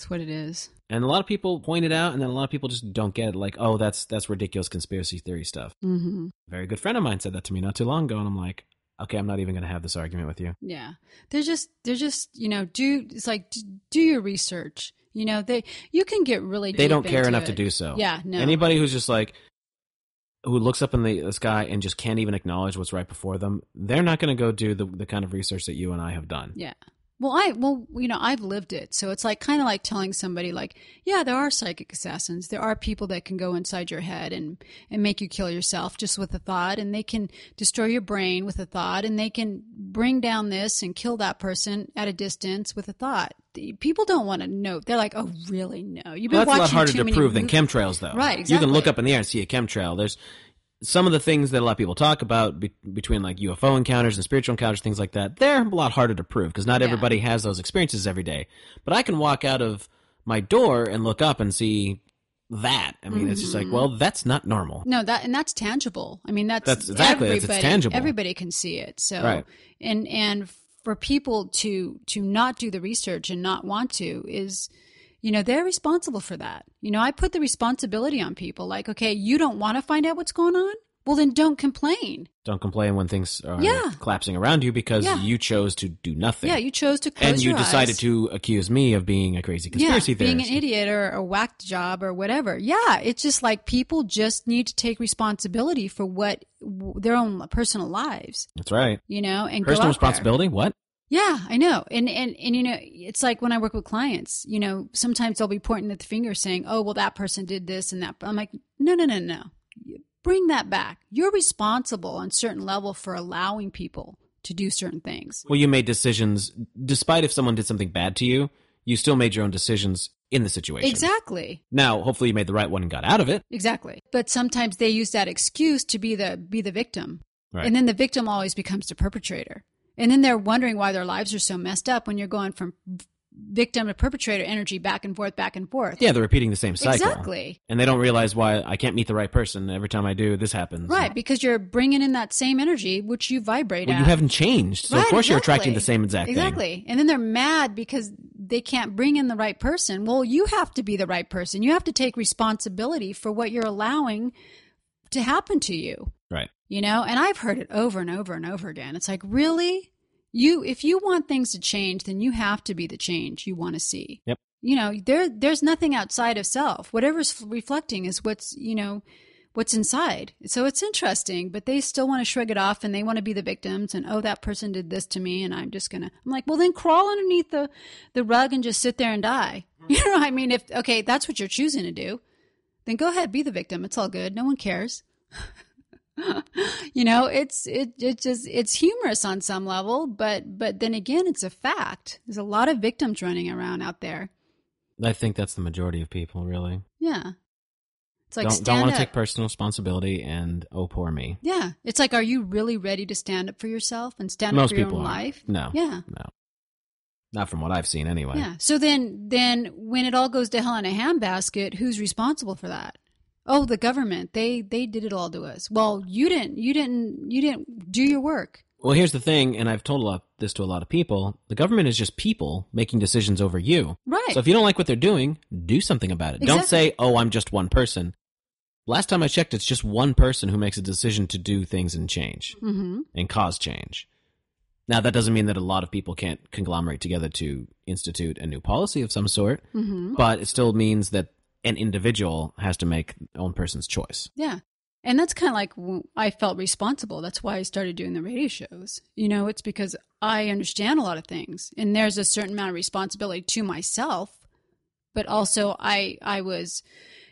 That's what it is. and a lot of people point it out, and then a lot of people just don't get it. Like, oh, that's that's ridiculous conspiracy theory stuff. Mm-hmm. A very good friend of mine said that to me not too long ago, and I'm like, okay, I'm not even going to have this argument with you. Yeah. They're just, they're just, you know, do, it's like, do your research. You know, they, you can get really They don't care enough to do so. Yeah. No. Anybody who's just like who looks up in the, the sky and just can't even acknowledge what's right before them, they're not going to go do the the kind of research that you and I have done. Yeah. Well, I, well, you know, I've lived it. So it's like kind of like telling somebody like, yeah, there are psychic assassins. There are people that can go inside your head and, and make you kill yourself just with a thought and they can destroy your brain with a thought and they can bring down this and kill that person at a distance with a thought. The- People don't want to know. They're like, oh, really? No. You've been Well, that's a lot watching harder too to prove than chemtrails, though. Right, exactly. You can look up in the air and see a chemtrail. There's some of the things that a lot of people talk about be- between like UFO encounters and spiritual encounters, things like that. They're a lot harder to prove because not Yeah. everybody has those experiences every day. But I can walk out of my door and look up and see that. I mean, it's just Mm-hmm. like, well, that's not normal. No, that and that's tangible. I mean, that's That's- exactly, it's- it's tangible. Everybody can see it. So, Right. and and for people to to not do the research and not want to is, you know, they're responsible for that. You know, I put the responsibility on people. Like, okay, you don't want to find out what's going on. Well, then don't complain. Don't complain when things are Yeah. collapsing around you because Yeah. you chose to do nothing. Yeah, you chose to close and you decided eyes. to accuse me of being a crazy conspiracy yeah, theorist. being an idiot or a whack job or whatever. Yeah, it's just like people just need to take responsibility for what their own personal lives. That's right. You know, and Personal out there. responsibility. What? Yeah, I know. And, and, and, you know, it's like when I work with clients, you know, sometimes they'll be pointing at the finger saying, oh, well, that person did this and that. I'm like, no, no, no, no. Bring that back. You're responsible on a certain level for allowing people to do certain things. Well, you made decisions despite if someone did something bad to you. You still made your own decisions in the situation. Exactly. Now, hopefully, you made the right one and got out of it. Exactly. But sometimes they use that excuse to be the, be the victim. Right. And then the victim always becomes the perpetrator. And then they're wondering why their lives are so messed up when you're going from victim to perpetrator energy back and forth, back and forth. Yeah, they're repeating the same cycle. Exactly. And they don't realize why I can't meet the right person. Every time I do, this happens. Right, because you're bringing in that same energy which you vibrate Well, at. you haven't changed. So, of Right, course, you're attracting the same exact thing. Exactly. And then they're mad because they can't bring in the right person. Well, you have to be the right person. You have to take responsibility for what you're allowing to happen to you. Right. You know, and I've heard it over and over and over again. It's like, really? You if you want things to change, then you have to be the change you want to see. Yep. You know, there there's nothing outside of self. Whatever's reflecting is what's, you know, what's inside. So it's interesting, but they still want to shrug it off and they want to be the victims and oh that person did this to me and I'm just going to I'm like, "Well, then crawl underneath the the rug and just sit there and die." [LAUGHS] You know, I mean, if okay, that's what you're choosing to do, then go ahead, be the victim. It's all good. No one cares. [LAUGHS] [LAUGHS] you know, it's it it just it's humorous on some level, but but then again, it's a fact. There's a lot of victims running around out there. I think that's the majority of people, really. Yeah. It's like don't don't want to take personal responsibility and oh poor me. yeah, it's like, are you really ready to stand up for yourself and stand Most up for your own aren't. life? No. Yeah. No. Not from what I've seen anyway. Yeah. So then, then when it all goes to hell in a handbasket, who's responsible for that? Oh, the government. They they did it all to us. Well, you didn't. You didn't. You didn't do your work. Well, here's the thing, and I've told a lot, this to a lot of people. The government is just people making decisions over you. Right. So if you don't like what they're doing, do something about it. Don't say, "Oh, I'm just one person." Last time I checked, it's just one person who makes a decision to do things and change mm-hmm. and cause change. Now, that doesn't mean that a lot of people can't conglomerate together to institute a new policy of some sort, Mm-hmm. but it still means that an individual has to make own person's choice. Yeah. And that's kind of like I felt responsible. That's why I started doing the radio shows. You know, it's because I understand a lot of things and there's a certain amount of responsibility to myself, but also I I was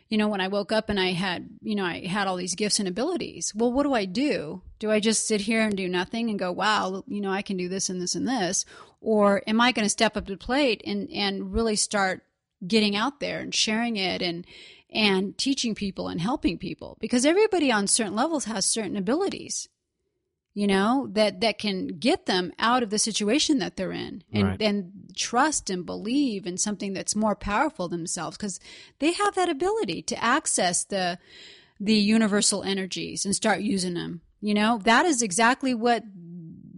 you know, when I woke up and I had, you know, I had all these gifts and abilities. Well, what do I do? Do I just sit here and do nothing and go, "Wow, you know, I can do this and this and this?" Or am I going to step up to the plate and and really start getting out there and sharing it and and teaching people and helping people because everybody on certain levels has certain abilities you know that that can get them out of the situation that they're in and Right. and trust and believe in something that's more powerful than themselves because they have that ability to access the the universal energies and start using them you know that is exactly what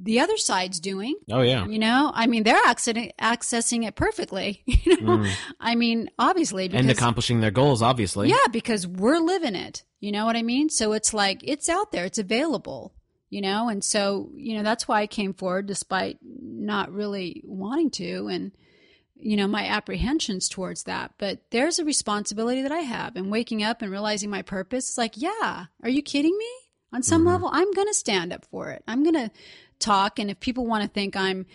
the other side's doing Oh yeah. you know i mean they're accessing accessing it perfectly [LAUGHS] you know Mm. i mean obviously because And accomplishing their goals, obviously. yeah, because we're living it. You know what I mean? So it's like it's out there, it's available, you know? And so, you know, that's why I came forward despite not really wanting to and you know, my apprehensions towards that. But there's a responsibility that I have and waking up and realizing my purpose. It's like, yeah, are you kidding me? On some level, I'm going to stand up for it. I'm going to talk and if people want to think I'm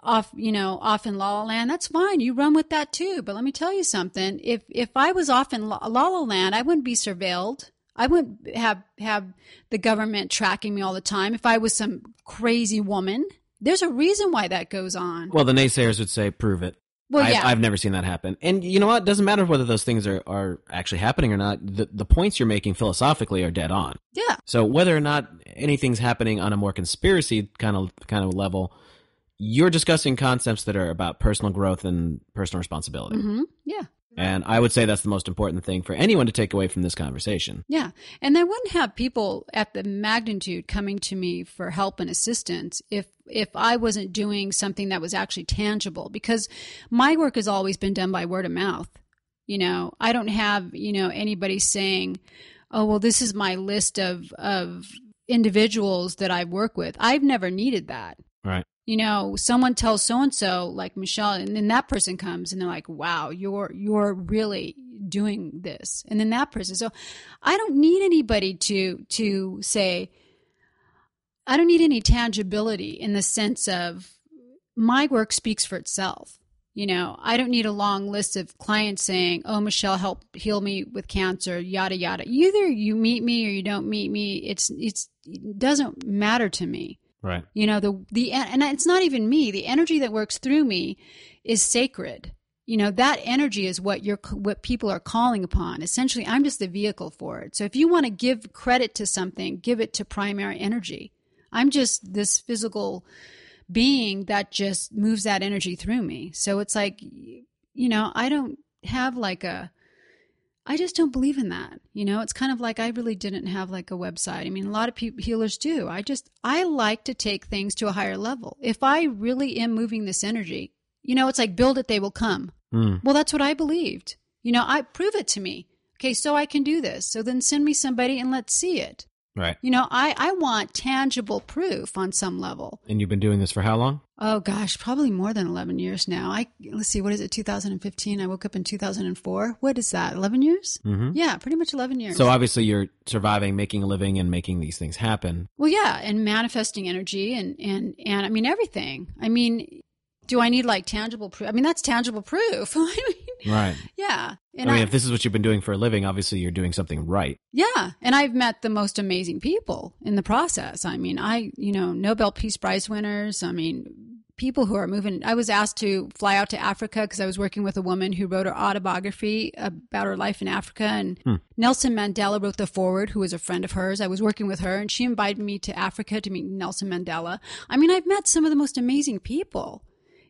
off you know off in la la land that's fine you run with that too. But let me tell you something if if i was off in la la La land i wouldn't be surveilled. I wouldn't have have the government tracking me all the time. If i was some crazy woman there's a reason why that goes on. Well, the naysayers would say, "Prove it." Well I've, yeah I've never seen that happen. And you know what? It doesn't matter whether those things are, are actually happening or not. The, the points you're making philosophically are dead on. yeah So whether or not anything's happening on a more conspiracy kind of kind of level, you're discussing concepts that are about personal growth and personal responsibility. hmm yeah And I would say that's the most important thing for anyone to take away from this conversation. Yeah. And I wouldn't have people at the magnitude coming to me for help and assistance if if I wasn't doing something that was actually tangible because my work has always been done by word of mouth. You know, I don't have, you know, anybody saying, "Oh, well this is my list of of individuals that I work with." I've never needed that Right. You know someone tells so and so like michelle and then that person comes and they're like wow you're you're really doing this. And then that person so i don't need anybody to to say i don't need any tangibility in the sense of my work speaks for itself. You know i don't need a long list of clients saying oh michelle help heal me with cancer yada yada. Either you meet me or you don't meet me it's it's it doesn't matter to me Right. you know the the and it's not even me. The energy that works through me is sacred. You know that energy is what you're what people are calling upon. Essentially i'm just the vehicle for it. So if you want to give credit to something give it to primary energy. I'm just this physical being that just moves that energy through me. So it's like you know i don't have like a I just don't believe in that. You know, it's kind of like I really didn't have like a website. I mean, a lot of people healers do. I just I like to take things to a higher level. If I really am moving this energy, you know, it's like build it, they will come. Mm. Well, that's what I believed. You know, I prove it to me. Okay, so I can do this. So then send me somebody and let's see it. Right. You know, I, I want tangible proof on some level. And you've been doing this for how long? Oh gosh, probably more than 11 years now. I let's see, what is it? 2015. I woke up in 2004. What is that? 11 years? Mhm. Yeah, pretty much 11 years. So obviously you're surviving, making a living, and making these things happen. well, yeah, and manifesting energy and and and I mean everything. I mean, do I need like tangible proof? I mean, that's tangible proof. [LAUGHS] I Right. yeah. And I mean, if this is what you've been doing for a living, obviously you're doing something right. Yeah, and I've met the most amazing people in the process. I mean, I, you know, Nobel Peace Prize winners. I mean, people who are moving. I was asked to fly out to Africa because I was working with a woman who wrote her autobiography about her life in Africa. And hmm. Nelson Mandela wrote the foreword, who was a friend of hers. I was working with her, and she invited me to Africa to meet Nelson Mandela. I mean, I've met some of the most amazing people,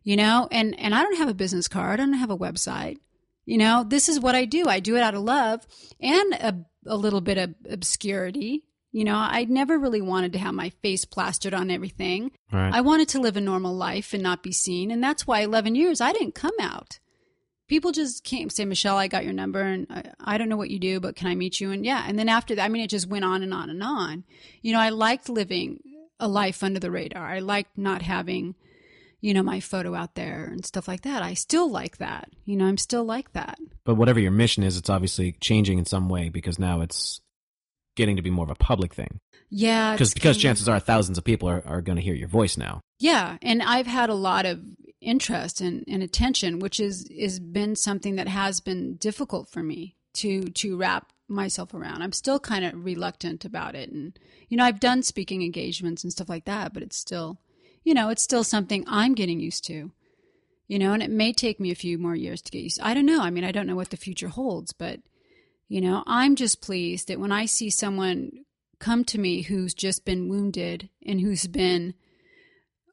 you know, and and I don't have a business card. I don't have a website. You know, this is what I do. I do it out of love and a, a little bit of obscurity. You know, I never really wanted to have my face plastered on everything. Right. I wanted to live a normal life and not be seen. And that's why 11 years I didn't come out. People just came say, Michelle, I got your number and I, I don't know what you do, but can I meet you? And yeah. And then after that, I mean, it just went on and on and on. You know, I liked living a life under the radar. I liked not having, you know, my photo out there and stuff like that. I still like that. You know, I'm still like that. But whatever your mission is, it's obviously changing in some way because now it's getting to be more of a public thing. Yeah. Because because of- chances are thousands of people are, are going to hear your voice now. Yeah, and I've had a lot of interest and, and attention, which is is been something that has been difficult for me to to wrap myself around. I'm still kind of reluctant about it, and you know, I've done speaking engagements and stuff like that, but it's still, you know, it's still something I'm getting used to. You know, and it may take me a few more years to get used. To. I don't know. I mean, I don't know what the future holds, but you know, I'm just pleased that when I see someone come to me who's just been wounded and who's been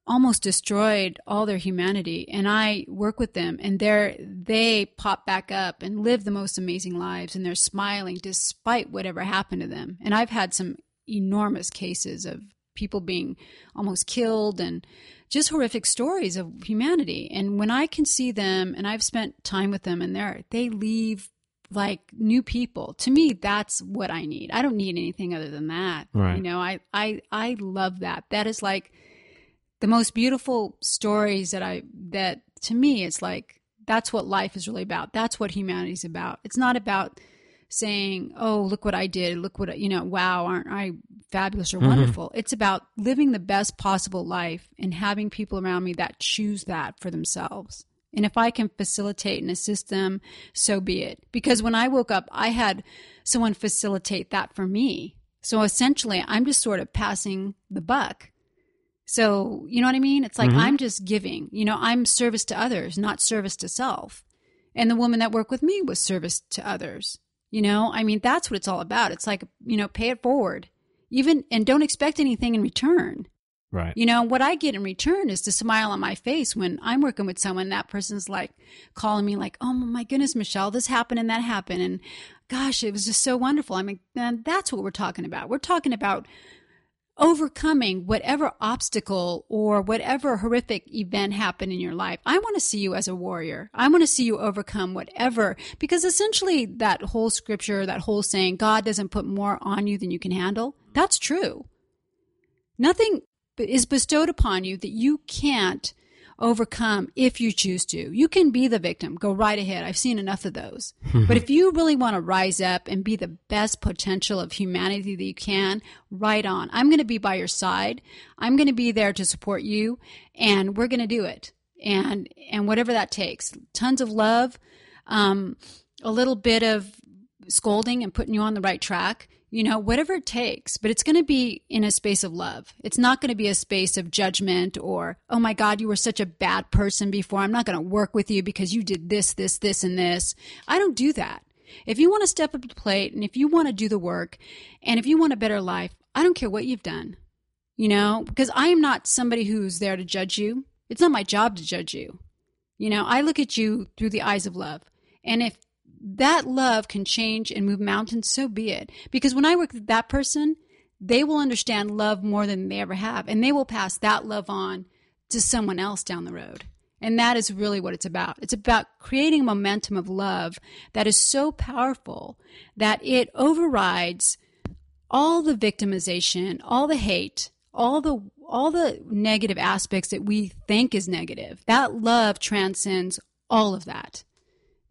almost destroyed all their humanity and I work with them and they're they pop back up and live the most amazing lives and they're smiling despite whatever happened to them. And I've had some enormous cases of people being almost killed and just horrific stories of humanity. And when I can see them and I've spent time with them and they're they leave like new people. To me, that's what I need. I don't need anything other than that. Right. You know, I I I love that. That is like the most beautiful stories that I that to me it's like that's what life is really about. That's what humanity's about. It's not about saying, "Oh, look what I did. Look what I- you know, wow, aren't I fabulous or mm-hmm. wonderful?" It's about living the best possible life and having people around me that choose that for themselves. And if I can facilitate and assist them, so be it. Because when I woke up, I had someone facilitate that for me. So essentially, I'm just sort of passing the buck. So, you know what I mean? It's like mm-hmm. I'm just giving. You know, I'm service to others, not service to self. And the woman that worked with me was service to others. You know, I mean, that's what it's all about. It's like, you know, pay it forward. Even and don't expect anything in return. Right. You know, what I get in return is the smile on my face when I'm working with someone. That person's like calling me, like, "Oh my goodness, Michelle, this happened and that happened," and gosh, it was just so wonderful. I mean, that's what we're talking about. We're talking about overcoming whatever obstacle or whatever horrific event happened in your life. I want to see you as a warrior. I want to see you overcome whatever, because essentially that whole scripture, that whole saying, God doesn't put more on you than you can handle, that's true. Nothing is bestowed upon you that you can't overcome if you choose to. You can be the victim. Go right ahead. I've seen enough of those. but if you really want to rise up and be the best potential of humanity that you can, right on. I'm going to be by your side. I'm going to be there to support you and we're going to do it. And and whatever that takes. Tons of love, um a little bit of scolding and putting you on the right track you know, whatever it takes, but it's going to be in a space of love. It's not going to be a space of judgment or, oh my God, you were such a bad person before. I'm not going to work with you because you did this, this, this, and this. I don't do that. If you want to step up to the plate and if you want to do the work and if you want a better life, I don't care what you've done, you know, because I am not somebody who's there to judge you. It's not my job to judge you. You know, I look at you through the eyes of love. And if that love can change and move mountains, so be it. Because when I work with that person, they will understand love more than they ever have, and they will pass that love on to someone else down the road. And that is really what it's about. It's about creating a momentum of love that is so powerful that it overrides all the victimization, all the hate, all the all the negative aspects that we think is negative. That love transcends all of that.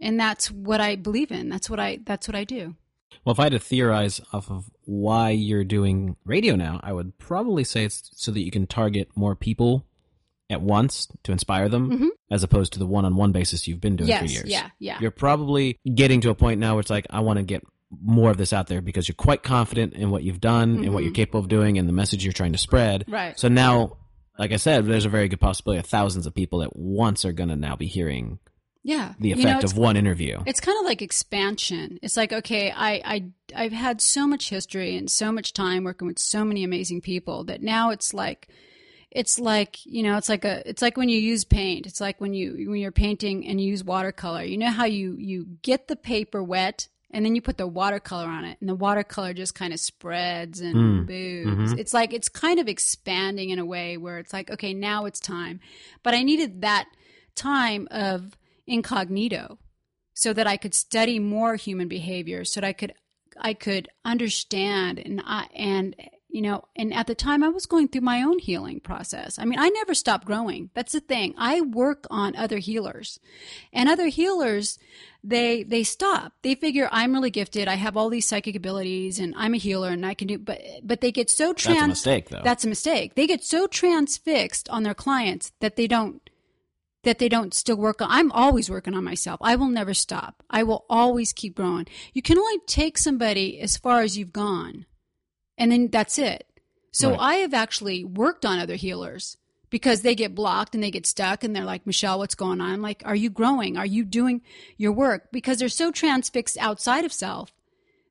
And that's what I believe in. That's what I that's what I do. Well, if I had to theorize off of why you're doing radio now, I would probably say it's so that you can target more people at once to inspire them, Mhm. as opposed to the one-on-one basis you've been doing yes, for years. yeah, yeah. You're probably getting to a point now where it's like, I want to get more of this out there because you're quite confident in what you've done and what you're capable of doing and the message you're trying to spread. Right. So now, like I said, there's a very good possibility of thousands of people at once are going to now be hearing yeah. the You know, effect of one interview. It's kind of like expansion. It's like, okay, I, I, I've had so much history and so much time working with so many amazing people that now it's like, it's like, you know, it's like a, it's like when you use paint. It's like when you, when you're painting and you use watercolor, you know how you, you get the paper wet and then you put the watercolor on it and the watercolor just kind of spreads and Mm. moves. Mhm. It's like, it's kind of expanding in a way where it's like, okay, now it's time. But I needed that time of incognito so that I could study more human behavior, so that I could I could understand and I and you know, and at the time I was going through my own healing process. I mean, I never stopped growing. That's the thing. I work on other healers. And other healers they they stop. They figure I'm really gifted. I have all these psychic abilities and I'm a healer and I can do but but they get so trans That's a mistake, though. that's a mistake. They get so transfixed on their clients that they don't that they don't still work on. I'm always working on myself. I will never stop. I will always keep growing. You can only take somebody as far as you've gone, and then that's it. So Right. I have actually worked on other healers because they get blocked and they get stuck and they're like, Michelle, what's going on? I'm like, are you growing? Are you doing your work? Because they're so transfixed outside of self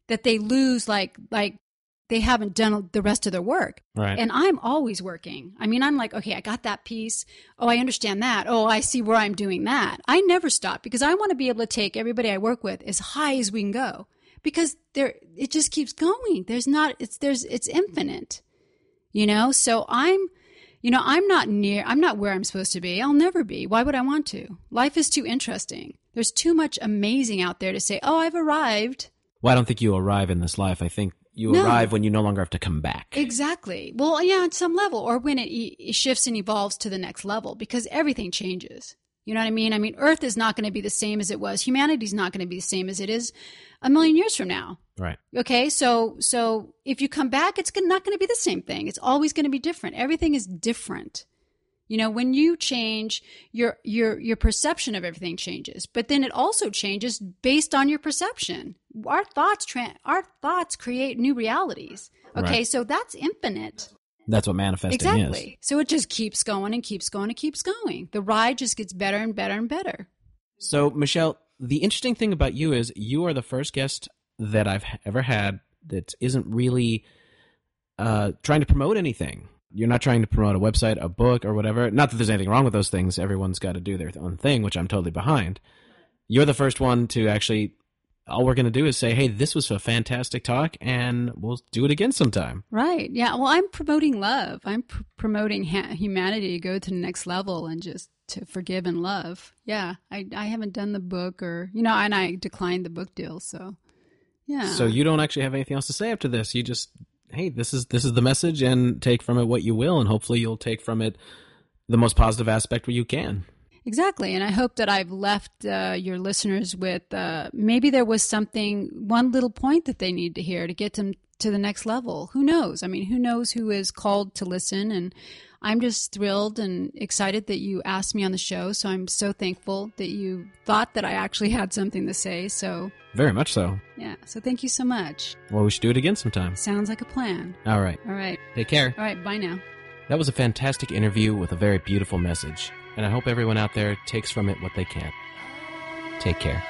that they lose like like they haven't done the rest of their work. right. And I'm always working. I mean, I'm like, okay, I got that piece. Oh, I understand that. Oh, I see where I'm doing that. I never stop because I want to be able to take everybody I work with as high as we can go because there, it just keeps going. There's not, it's, there's, it's infinite, you know? So I'm, you know, I'm not near, I'm not where I'm supposed to be. I'll never be. Why would I want to? Life is too interesting. There's too much amazing out there to say, oh, I've arrived. well, I don't think you arrive in this life. I think you No. arrive when you no longer have to come back. Exactly. Well, yeah, on some level, or when it, e- it shifts and evolves to the next level, because everything changes. You know what I mean? I mean, Earth is not going to be the same as it was. Humanity's not going to be the same as it is a million years from now. right. Okay, so so if you come back, it's not going to be the same thing. It's always going to be different. Everything is different. You know, when you change, your your your perception of everything changes, but then it also changes based on your perception. Our thoughts tra- our thoughts create new realities. Okay, Right. so that's infinite. That's what manifesting is. So it just keeps going and keeps going and keeps going. The ride just gets better and better and better. So, Michelle, the interesting thing about you is you are the first guest that I've ever had that isn't really uh, trying to promote anything. You're not trying to promote a website, a book, or whatever. Not that there's anything wrong with those things. Everyone's got to do their own thing, which I'm totally behind. You're the first one to actually. All we're going to do is say, "Hey, this was a fantastic talk, and we'll do it again sometime." Right. Yeah. Well, I'm promoting love. I'm pr- promoting ha- humanity to go to the next level and just to forgive and love. Yeah. I, I haven't done the book or, you know, and I declined the book deal. So, yeah. So you don't actually have anything else to say after this. You just, hey, this is this is the message, and take from it what you will, and hopefully you'll take from it the most positive aspect where you can. Exactly. And I hope that I've left uh, your listeners with uh, maybe there was something, one little point that they need to hear to get them to the next level. Who knows? I mean, who knows who is called to listen? And I'm just thrilled and excited that you asked me on the show. So I'm so thankful that you thought that I actually had something to say. So, Very much so. yeah. So thank you so much. Well, we should do it again sometime. Sounds like a plan. All right. All right. Take care. All right. Bye now. That was a fantastic interview with a very beautiful message, and I hope everyone out there takes from it what they can. Take care.